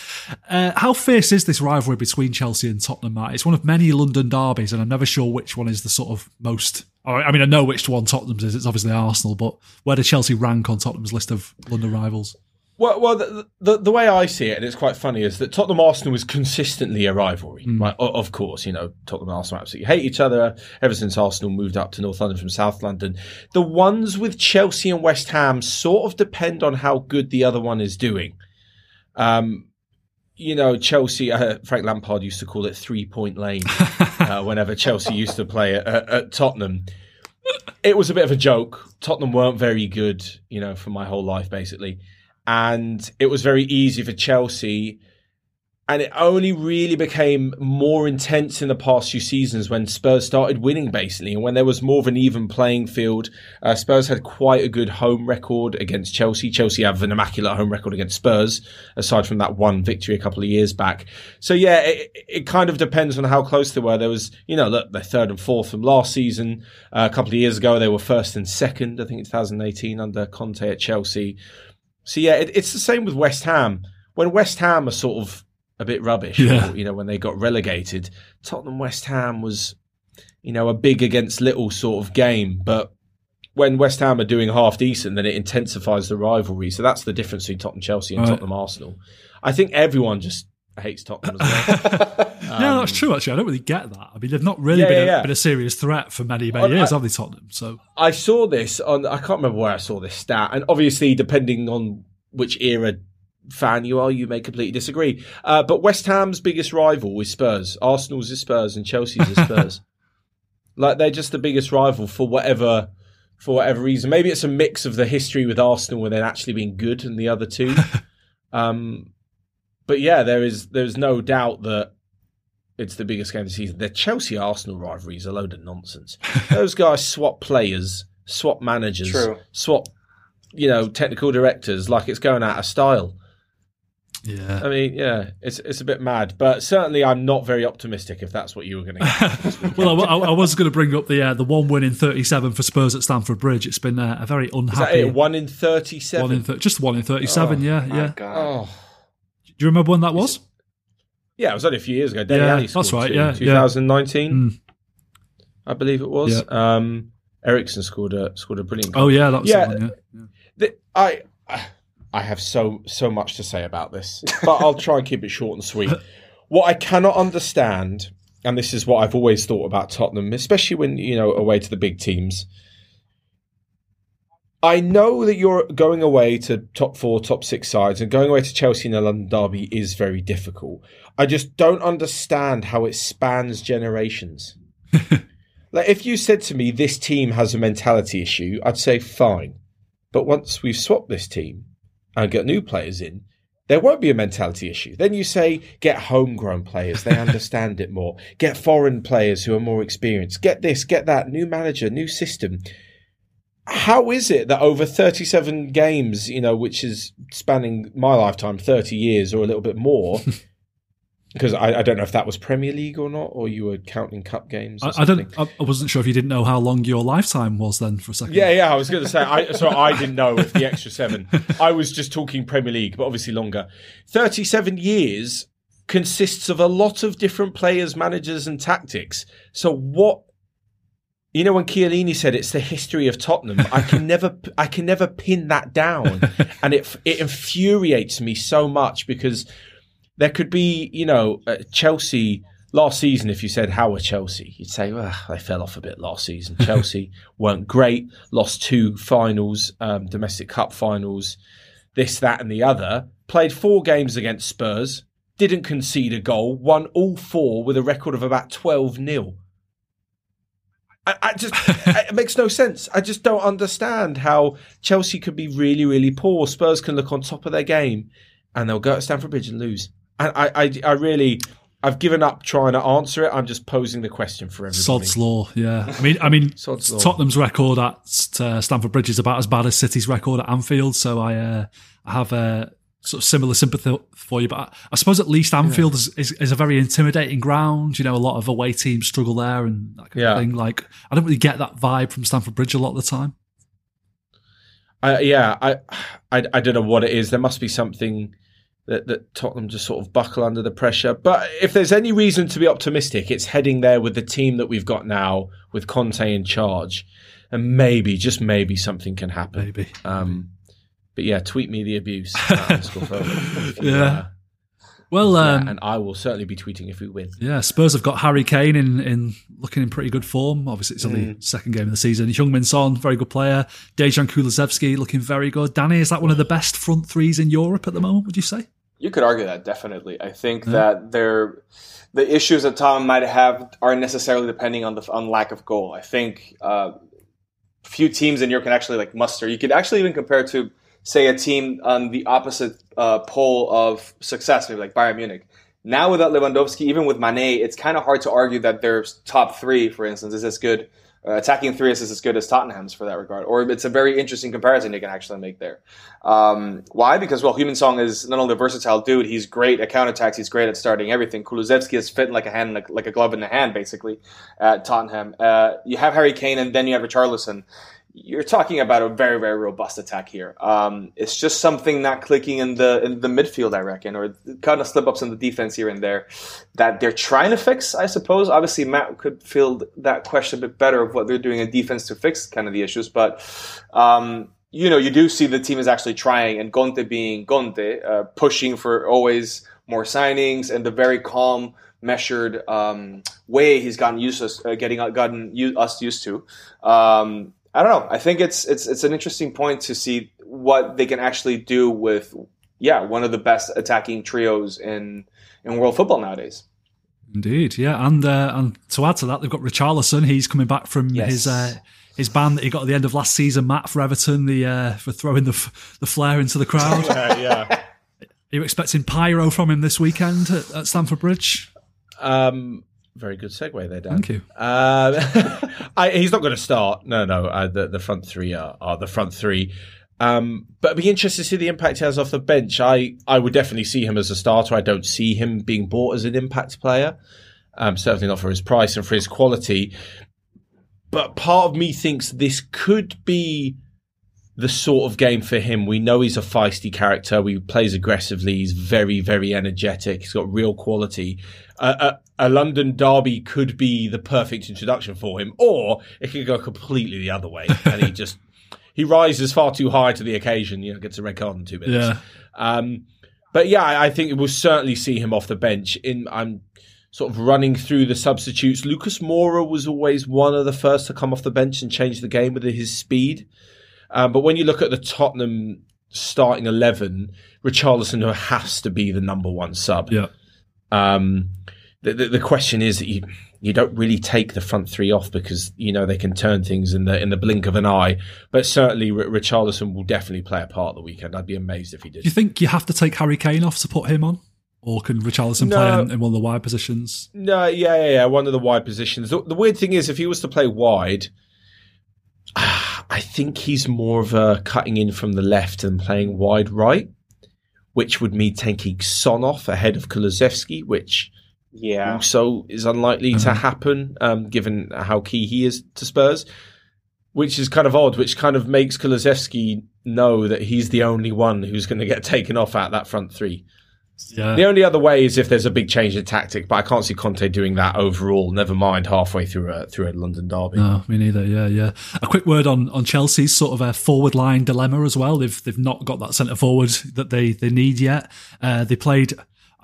Uh, how fierce is this rivalry between Chelsea and Tottenham? Matt, it's one of many London derbies, and I'm never sure which one is the sort of most. I mean, I know which one Tottenham's is. It's obviously Arsenal, but where does Chelsea rank on Tottenham's list of London rivals? Well, well, the, the the way I see it, and it's quite funny, is that Tottenham Arsenal was consistently a rivalry. Right? O- Of course, you know Tottenham and Arsenal absolutely hate each other ever since Arsenal moved up to North London from South London. The ones with Chelsea and West Ham sort of depend on how good the other one is doing. Um, you know, Chelsea. Uh, Frank Lampard used to call it three point lane uh, whenever Chelsea used to play at, at, at Tottenham. It was a bit of a joke. Tottenham weren't very good, you know, for my whole life basically and it was very easy for Chelsea. And it only really became more intense in the past few seasons when Spurs started winning, basically, and when there was more of an even playing field. Uh, Spurs had quite a good home record against Chelsea. Chelsea have an immaculate home record against Spurs, aside from that one victory a couple of years back. So yeah, it, it kind of depends on how close they were. There was, you know, look, they're third and fourth from last season. Uh, a couple of years ago, they were first and second. I think in 2018 under Conte at Chelsea. So yeah, it, it's the same with West Ham. When West Ham are sort of a bit rubbish, Yeah. or, you know, when they got relegated, Tottenham West Ham was you know, a big against little sort of game. But when West Ham are doing half decent, then it intensifies the rivalry. So that's the difference between Tottenham Chelsea and Right. Tottenham Arsenal. I think everyone just hates Tottenham as yeah, that's true. Actually, I don't really get that. I mean, they've not really Um, Yeah, been, yeah, a, yeah. been a serious threat for many, many years, I- have they, Tottenham? So I saw this on. I can't remember where I saw this stat, and obviously, depending on which era fan you are, you may completely disagree. Uh, but West Ham's biggest rival is Spurs. Arsenal's is Spurs, and Chelsea's is Spurs. like they're just the biggest rival for whatever for whatever reason. Maybe it's a mix of the history with Arsenal and then actually being good, and the other two. um, but yeah, there is there's no doubt that it's the biggest game of the season. The Chelsea Arsenal rivalry is a load of nonsense. Those guys swap players, swap managers, True. swap you know technical directors like it's going out of style. yeah. I mean, yeah, it's it's a bit mad, but certainly I'm not very optimistic if that's what you were going to well, I, I- I was going to bring up the uh, the one win in 37 for Spurs at Stamford Bridge. It's been uh, a very Is that unhappy it? One in thirty-seven. one in thir- just one in 37. Oh, yeah, My yeah. God. oh, Do you remember when that was? Yeah, it was only a few years ago. Dele Yeah, Alli that's right, two, yeah, yeah. 2019, Mm. I believe it was. Um, Eriksen scored a scored a brilliant. goal. Oh yeah, that was Yeah. one. Yeah. The- I I have so so much to say about this, but I'll try and keep it short and sweet. What I cannot understand, and this is what I've always thought about Tottenham, especially when you know away to the big teams. I know that you're going away to top four, top six sides, and going away to Chelsea in the London Derby is very difficult. I just don't understand how it spans generations. like, if you said to me this team has a mentality issue, I'd say fine. But once we've swapped this team and got new players in, there won't be a mentality issue. Then you say get homegrown players, they understand it more. Get foreign players who are more experienced. Get this, get that, new manager, new system. How is it that over 37 games, you know, which is spanning my lifetime, 30 years or a little bit more, because I, I don't know if that was Premier League or not, or you were counting cup games. Or I, I don't. I, I wasn't sure if you didn't know how long your lifetime was then for a second. Yeah, yeah, I was going to say. I, so I didn't know if the extra seven. I was just talking Premier League, but obviously longer. Thirty-seven years consists of a lot of different players, managers, and tactics. So what? You know, when Chiellini said it's the history of Tottenham, I can never, I can never pin that down, and it it infuriates me so much because there could be, you know, uh, Chelsea last season. If you said how were Chelsea, you'd say, well, they fell off a bit last season. Chelsea weren't great, lost two finals, um, domestic cup finals, this, that, and the other. Played four games against Spurs, didn't concede a goal, won all four with a record of about twelve 0 I, I just it makes no sense. I just don't understand how Chelsea could be really, really poor. Spurs can look on top of their game, and they'll go to Stamford Bridge and lose. I, I, I really, I've given up trying to answer it. I'm just posing the question for everybody. Sod's law. Yeah. I mean, I mean. Tottenham's record at uh, Stamford Bridge is about as bad as City's record at Anfield. So I, uh, I have a sort of similar sympathy for you. But I, I suppose at least Anfield is, is, is a very intimidating ground. You know, a lot of away teams struggle there and that kind Yeah. of thing. Like, I don't really get that vibe from Stamford Bridge a lot of the time. I, yeah, I, I, I don't know what it is. There must be something that, that Tottenham just sort of buckle under the pressure. But if there's any reason to be optimistic, it's heading there with the team that we've got now, with Conte in charge, and maybe, just maybe, something can happen. Maybe. Um, but yeah, tweet me the abuse. at underscore Foden Yeah. Well, yeah, um, and I will certainly be tweeting if we win. Yeah, Spurs have got Harry Kane in, in looking in pretty good form. Obviously, it's only second game of the season. Heung-Min Son, very good player. Dejan Kulusevski looking very good. Danny, is that one of the best front threes in Europe at the moment? Would you say? You could argue that definitely. I think that they're the issues that Tom might have aren't necessarily depending on the on lack of goal. I think uh, few teams in Europe can actually like muster. You could actually even compare to say a team on the opposite uh, pole of success, maybe like Bayern Munich. Now without Lewandowski, even with Mane, it's kind of hard to argue that their top three, for instance, is as good. Uh, attacking three is as good as Tottenham's for that regard, or it's a very interesting comparison you can actually make there. Um, why? Because well, Heung-Min Son is not only a versatile dude, he's great at counterattacks, he's great at starting everything. Kulusevski is fitting like a hand, like, like a glove in the hand, basically at Tottenham. Uh, you have Harry Kane, and then you have Richarlison. You're talking about a very very robust attack here. Um, it's just something not clicking in the in the midfield, I reckon, or kind of slip ups in the defense here and there that they're trying to fix. I suppose. Obviously, Matt could field that question a bit better of what they're doing in defense to fix kind of the issues, but. Um, you know, you do see the team is actually trying, and Conte being Conte, uh, pushing for always more signings and the very calm, measured um, way he's gotten used to uh, getting gotten us used to. Um, I don't know. I think it's it's it's an interesting point to see what they can actually do with yeah one of the best attacking trios in in world football nowadays. Indeed, yeah, and uh, and to add to that, they've got Richarlison. He's coming back from yes. his uh, his ban that he got at the end of last season. Matt for Everton, the uh, for throwing the the flare into the crowd. yeah, yeah. Are you expecting pyro from him this weekend at, at Stamford Bridge? Um, very good segue there, Dan. Thank you. Uh, I, he's not going to start. No, no. Uh, the, the front three are, are the front three. Um, but it'd be interested to see the impact he has off the bench. I, I would definitely see him as a starter. I don't see him being bought as an impact player. Um, certainly not for his price and for his quality. But part of me thinks this could be the sort of game for him. We know he's a feisty character. He plays aggressively. He's very, very energetic. He's got real quality. Uh, a, a, London derby could be the perfect introduction for him, or it could go completely the other way, and he just he rises far too high to the occasion. You know, gets a red card in two minutes. Yeah. Um, but yeah, I, I think it will certainly see him off the bench. In I'm sort of running through the substitutes. Lucas Moura was always one of the first to come off the bench and change the game with his speed. Um, but when you look at the Tottenham starting 11, Richarlison has to be the number one sub. Yeah. Um, the, the, the, question is that you, you don't really take the front three off because, you know, they can turn things in the, in the blink of an eye. But certainly R- Richarlison will definitely play a part the weekend. I'd be amazed if he did. Do you think you have to take Harry Kane off to put him on? Or can Richarlison no, play in, in, one of the wide positions? No, yeah, yeah, yeah, one of the wide positions. The, the weird thing is, if he was to play wide, I think he's more of a cutting in from the left and playing wide right, which would mean taking Son off ahead of Kulusevski, which yeah also is unlikely mm-hmm. to happen um, given how key he is to Spurs. Which is kind of odd, which kind of makes Kulusevski know that he's the only one who's going to get taken off at that front three. Yeah. The only other way is if there's a big change in tactic, but I can't see Conte doing that overall. Never mind halfway through a through a London derby. No, me neither. Yeah, yeah. A quick word on on Chelsea's sort of a forward line dilemma as well. They've they've not got that centre forward that they they need yet. Uh, they played.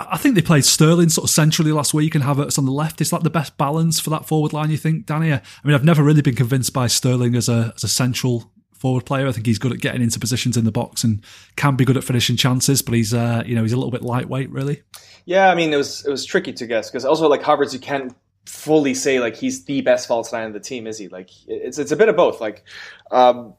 I think they played Sterling sort of centrally last week and Havertz on the left. Is that the best balance for that forward line? You think, Danny? I mean, I've never really been convinced by Sterling as a as a central forward player. I think he's good at getting into positions in the box and can be good at finishing chances, but he's uh, you know he's a little bit lightweight, really. Yeah, I mean it was it was tricky to guess because also like Havertz, you can't fully say like he's the best false nine in the team, is he? Like it's it's a bit of both. Like um,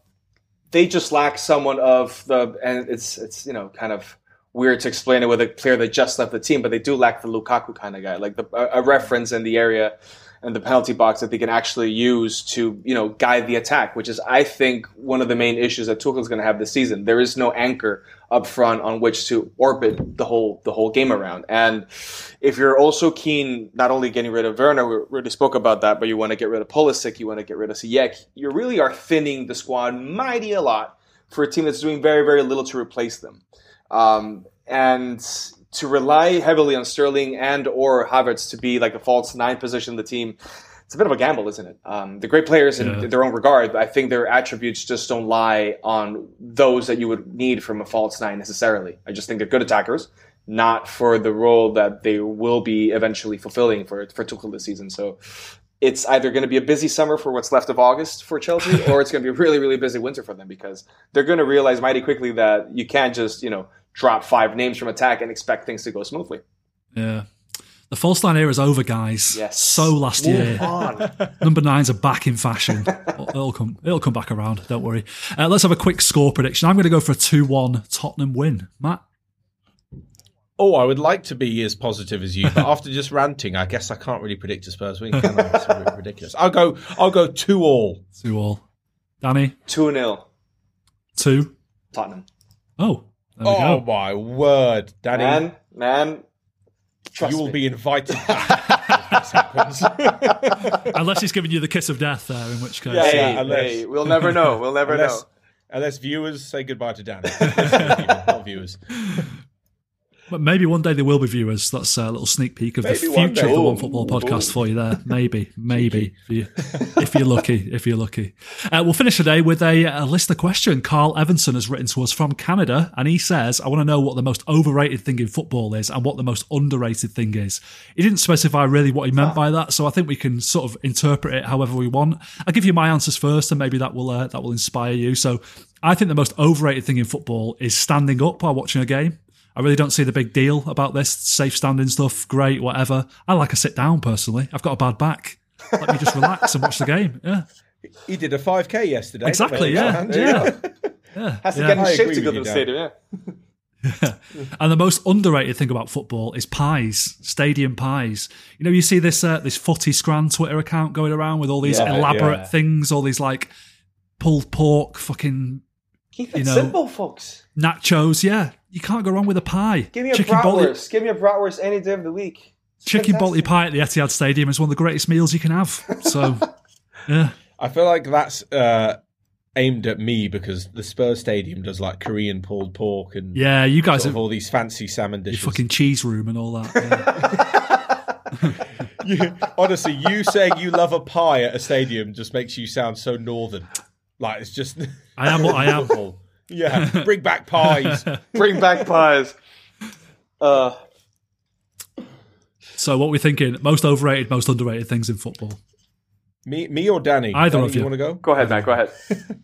they just lack someone of the and it's it's you know kind of weird to explain it with a player that just left the team, but they do lack the Lukaku kind of guy, like the, a, a reference in the area and the penalty box that they can actually use to, you know, guide the attack, which is, I think, one of the main issues that Tuchel is going to have this season. There is no anchor up front on which to orbit the whole the whole game around. And if you're also keen, not only getting rid of Werner, we already spoke about that, but you want to get rid of Pulisic, you want to get rid of Ziyech, you really are thinning the squad mighty a lot for a team that's doing very, very little to replace them. Um, and to rely heavily on Sterling and or Havertz to be like the false nine position of the team, it's a bit of a gamble, isn't it? Um, the great players in yeah. their own regard, I think their attributes just don't lie on those that you would need from a false nine necessarily. I just think they're good attackers, not for the role that they will be eventually fulfilling for for Tuchel this season. So it's either going to be a busy summer for what's left of August for Chelsea, or it's going to be a really, really busy winter for them because they're going to realize mighty quickly that you can't just, you know, drop five names from attack and expect things to go smoothly. Yeah. The false line era is over, guys. Yes. So last Move year. On. Number nines are back in fashion. it'll come. It'll come back around. Don't worry. Uh, let's have a quick score prediction. I'm going to go for a two-one Tottenham win. Matt. Oh, I would like to be as positive as you, but after just ranting, I guess I can't really predict a Spurs win. Can I? It's ridiculous. I'll go. I'll go two all. Two all. Danny. Two 0 Two. Tottenham. Oh, oh my word, Danny! Man, man, you will me. be invited back. happens. Unless he's giving you the kiss of death there, in which case. Yeah, Yeah, hey, unless- hey, we'll never know. We'll never unless, know. unless viewers say goodbye to Danny. Not viewers. But maybe one day there will be viewers. That's a little sneak peek of Maybe the future of the OneFootball podcast ooh. for you there. Maybe, maybe if, you, if you're lucky. If you're lucky, uh, we'll finish today with a, a listener question. Carl Evanson has written to us from Canada, and he says, "I want to know what the most overrated thing in football is, and what the most underrated thing is." He didn't specify really what he meant by that, so I think we can sort of interpret it however we want. I'll give you my answers first, and maybe that will uh, that will inspire you. So, I think the most overrated thing in football is standing up while watching a game. I really don't see the big deal about this safe standing stuff. Great, whatever. I like a sit down personally. I've got a bad back. Let me just relax and watch the game. Yeah, He did a 5k yesterday. exactly. Yeah, There you yeah, yeah. Has to yeah. get in I shape agree to go with the you, Dan. stadium. Yeah. And the most underrated thing about football is pies, stadium pies. You know, you see this uh, this footy scran Twitter account going around with all these Yeah, elaborate yeah. things, all these like pulled pork, fucking Keep it You know- simple, folks. Nachos. Yeah, you can't go wrong with a pie. Give me a chicken balti, bratwurst. Give me a bratwurst any day of the week. It's chicken balti pie at the Etihad Stadium is one of the greatest meals you can have. So, yeah. I feel like that's uh, aimed at me because the Spurs Stadium does like Korean pulled pork and Yeah, you guys have all these fancy salmon your dishes. fucking cheese room and all that. Yeah. You- honestly, you saying you love a pie at a stadium just makes you sound so northern. Like it's just. I am what I am. Football. Yeah, bring back pies. Bring back pies. Uh, So, what we're thinking? Most overrated, most underrated things in football. me, me or Danny? Either Danny, of you. want to go? go ahead, Matt. Go ahead.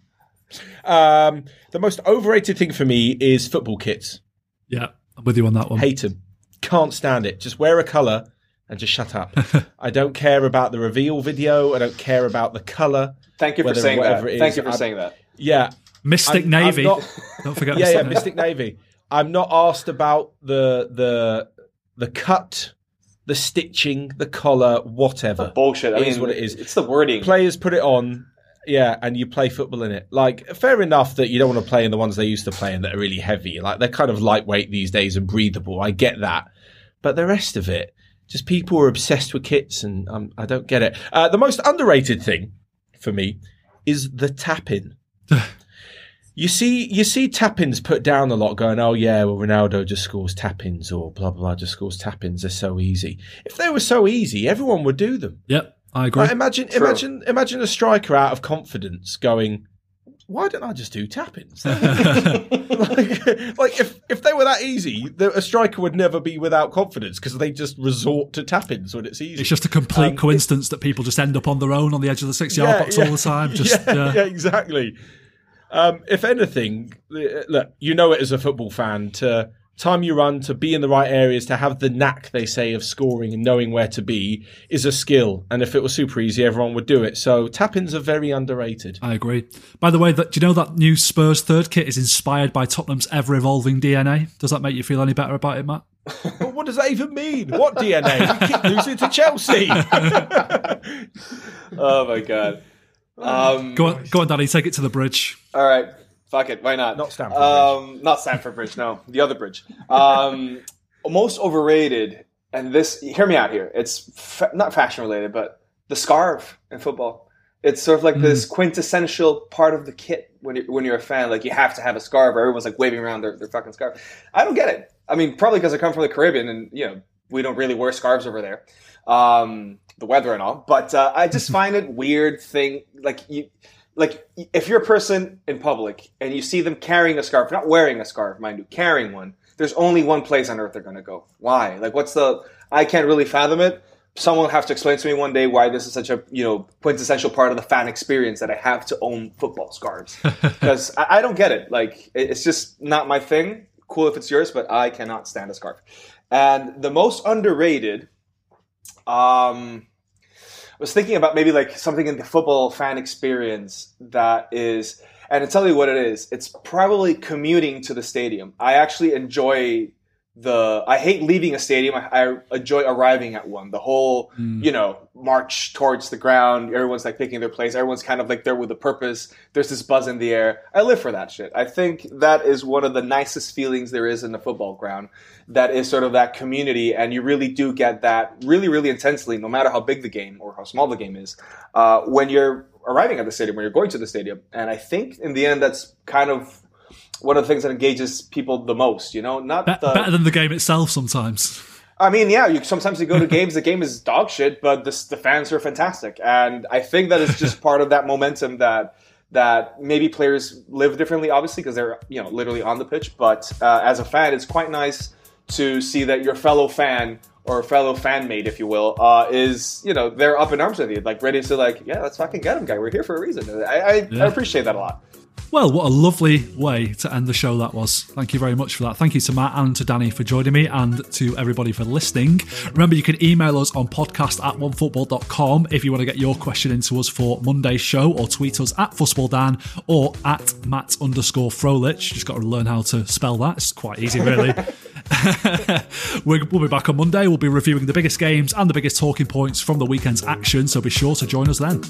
Um, the most overrated thing for me is football kits. Yeah, I'm with you on that one. Hate them. Can't stand it. Just wear a colour and just shut up. I don't care about the reveal video. I don't care about the colour. Thank you for saying that. Thank you for I'm- saying that. Yeah, Mystic I'm- I'm Navy. not- Don't forget. yeah, yeah, Mystic Mystic Navy. I'm not asked about the the the cut, the stitching, the collar, whatever. Bullshit. I It mean, is what it is. It's the wording. Players put it on, yeah, and you play football in it. Like, fair enough that you don't want to play in the ones they used to play in that are really heavy. Like, they're kind of lightweight these days and breathable. I get that, but the rest of it, just people are obsessed with kits, and um, I don't get it. Uh, the most underrated thing for me is the tap-in. You see, you see tap-ins put down a lot, going, "Oh yeah, well Ronaldo just scores tap-ins, or blah blah blah, just scores tap-ins. They're so easy. If they were so easy, everyone would do them. Yep, I agree. Like, imagine, True. imagine, imagine a striker out of confidence going, "Why don't I just do tap-ins?" like, like if if they were that easy, the, a striker would never be without confidence because they just resort to tap-ins when it's easy. It's just a complete Um, coincidence that people just end up on their own on the edge of the six yard Yeah, box yeah. all the time. Just yeah, yeah, yeah, exactly. Um, if anything, look, you know it as a football fan to time you run to be in the right areas to have the knack they say of scoring and knowing where to be is a skill. And if it was super easy, everyone would do it. So tap-ins are very underrated. I agree. By the way, that, do you know that new Spurs third kit is inspired by Tottenham's ever evolving DNA? Does that make you feel any better about it, Matt? but what does that even mean? What DNA? We keep losing to Chelsea. oh my god. Um, Go on, go on, Daddy. take it to the bridge. All right. Fuck it. Why not? Not Stamford Um, not Stamford Bridge. No, the other bridge. Um, most overrated, and this. Hear me out here. It's fa- not fashion related, but the scarf in football. It's sort of like this quintessential part of the kit when you're, when you're a fan. Like you have to have a scarf. Or everyone's like waving around their, their fucking scarf. I don't get it. I mean, probably because I come from the Caribbean, and you know we don't really wear scarves over there. Um, the weather and all, but uh, I just find it weird thing. Like you, like if you're a person in public and you see them carrying a scarf, not wearing a scarf, mind you, carrying one, there's only one place on earth they're going to go. Why? Like, what's the? I can't really fathom it. Someone will have to explain to me one day why this is such a you know quintessential part of the fan experience that I have to own football scarves because I, I don't get it. Like, it's just not my thing. Cool if it's yours, but I cannot stand a scarf. And the most underrated, um, I was thinking about maybe like something in the football fan experience that is, and to tell you what it is, it's probably commuting to the stadium. I actually enjoy the I hate leaving a stadium. I, I enjoy arriving at one. The whole Mm. you know march towards the ground. Everyone's like picking their place. Everyone's kind of like there with a purpose. There's this buzz in the air. I live for that shit. I think that is one of the nicest feelings there is in the football ground. That is sort of that community, and you really do get that really, really intensely, no matter how big the game or how small the game is, uh, when you're arriving at the stadium, when you're going to the stadium. And I think in the end, that's kind of one of the things that engages people the most. You know, not Be- the better than the game itself sometimes. I mean, yeah, you sometimes you go to games, the game is dog shit, but the, the fans are fantastic, and I think that is just part of that momentum that that maybe players live differently, obviously, because they're you know literally on the pitch. But uh, as a fan, it's quite nice to see that your fellow fan or fellow fan mate, if you will, uh, is you know they're up in arms with you, like ready to like, yeah, let's fucking get him, guy. We're here for a reason. I, I, Yeah. I appreciate that a lot. Well, what a lovely way to end the show that was. Thank you very much for that. Thank you to Matt and to Danny for joining me and to everybody for listening. Remember, you can email us on podcast at onefootball.com if you want to get your question into us for Monday's show or tweet us at fussballdan or at Matt underscore Frohlich. Just got to learn how to spell that. It's quite easy, really. We'll be back on Monday. We'll be reviewing the biggest games and the biggest talking points from the weekend's action, so be sure to join us then.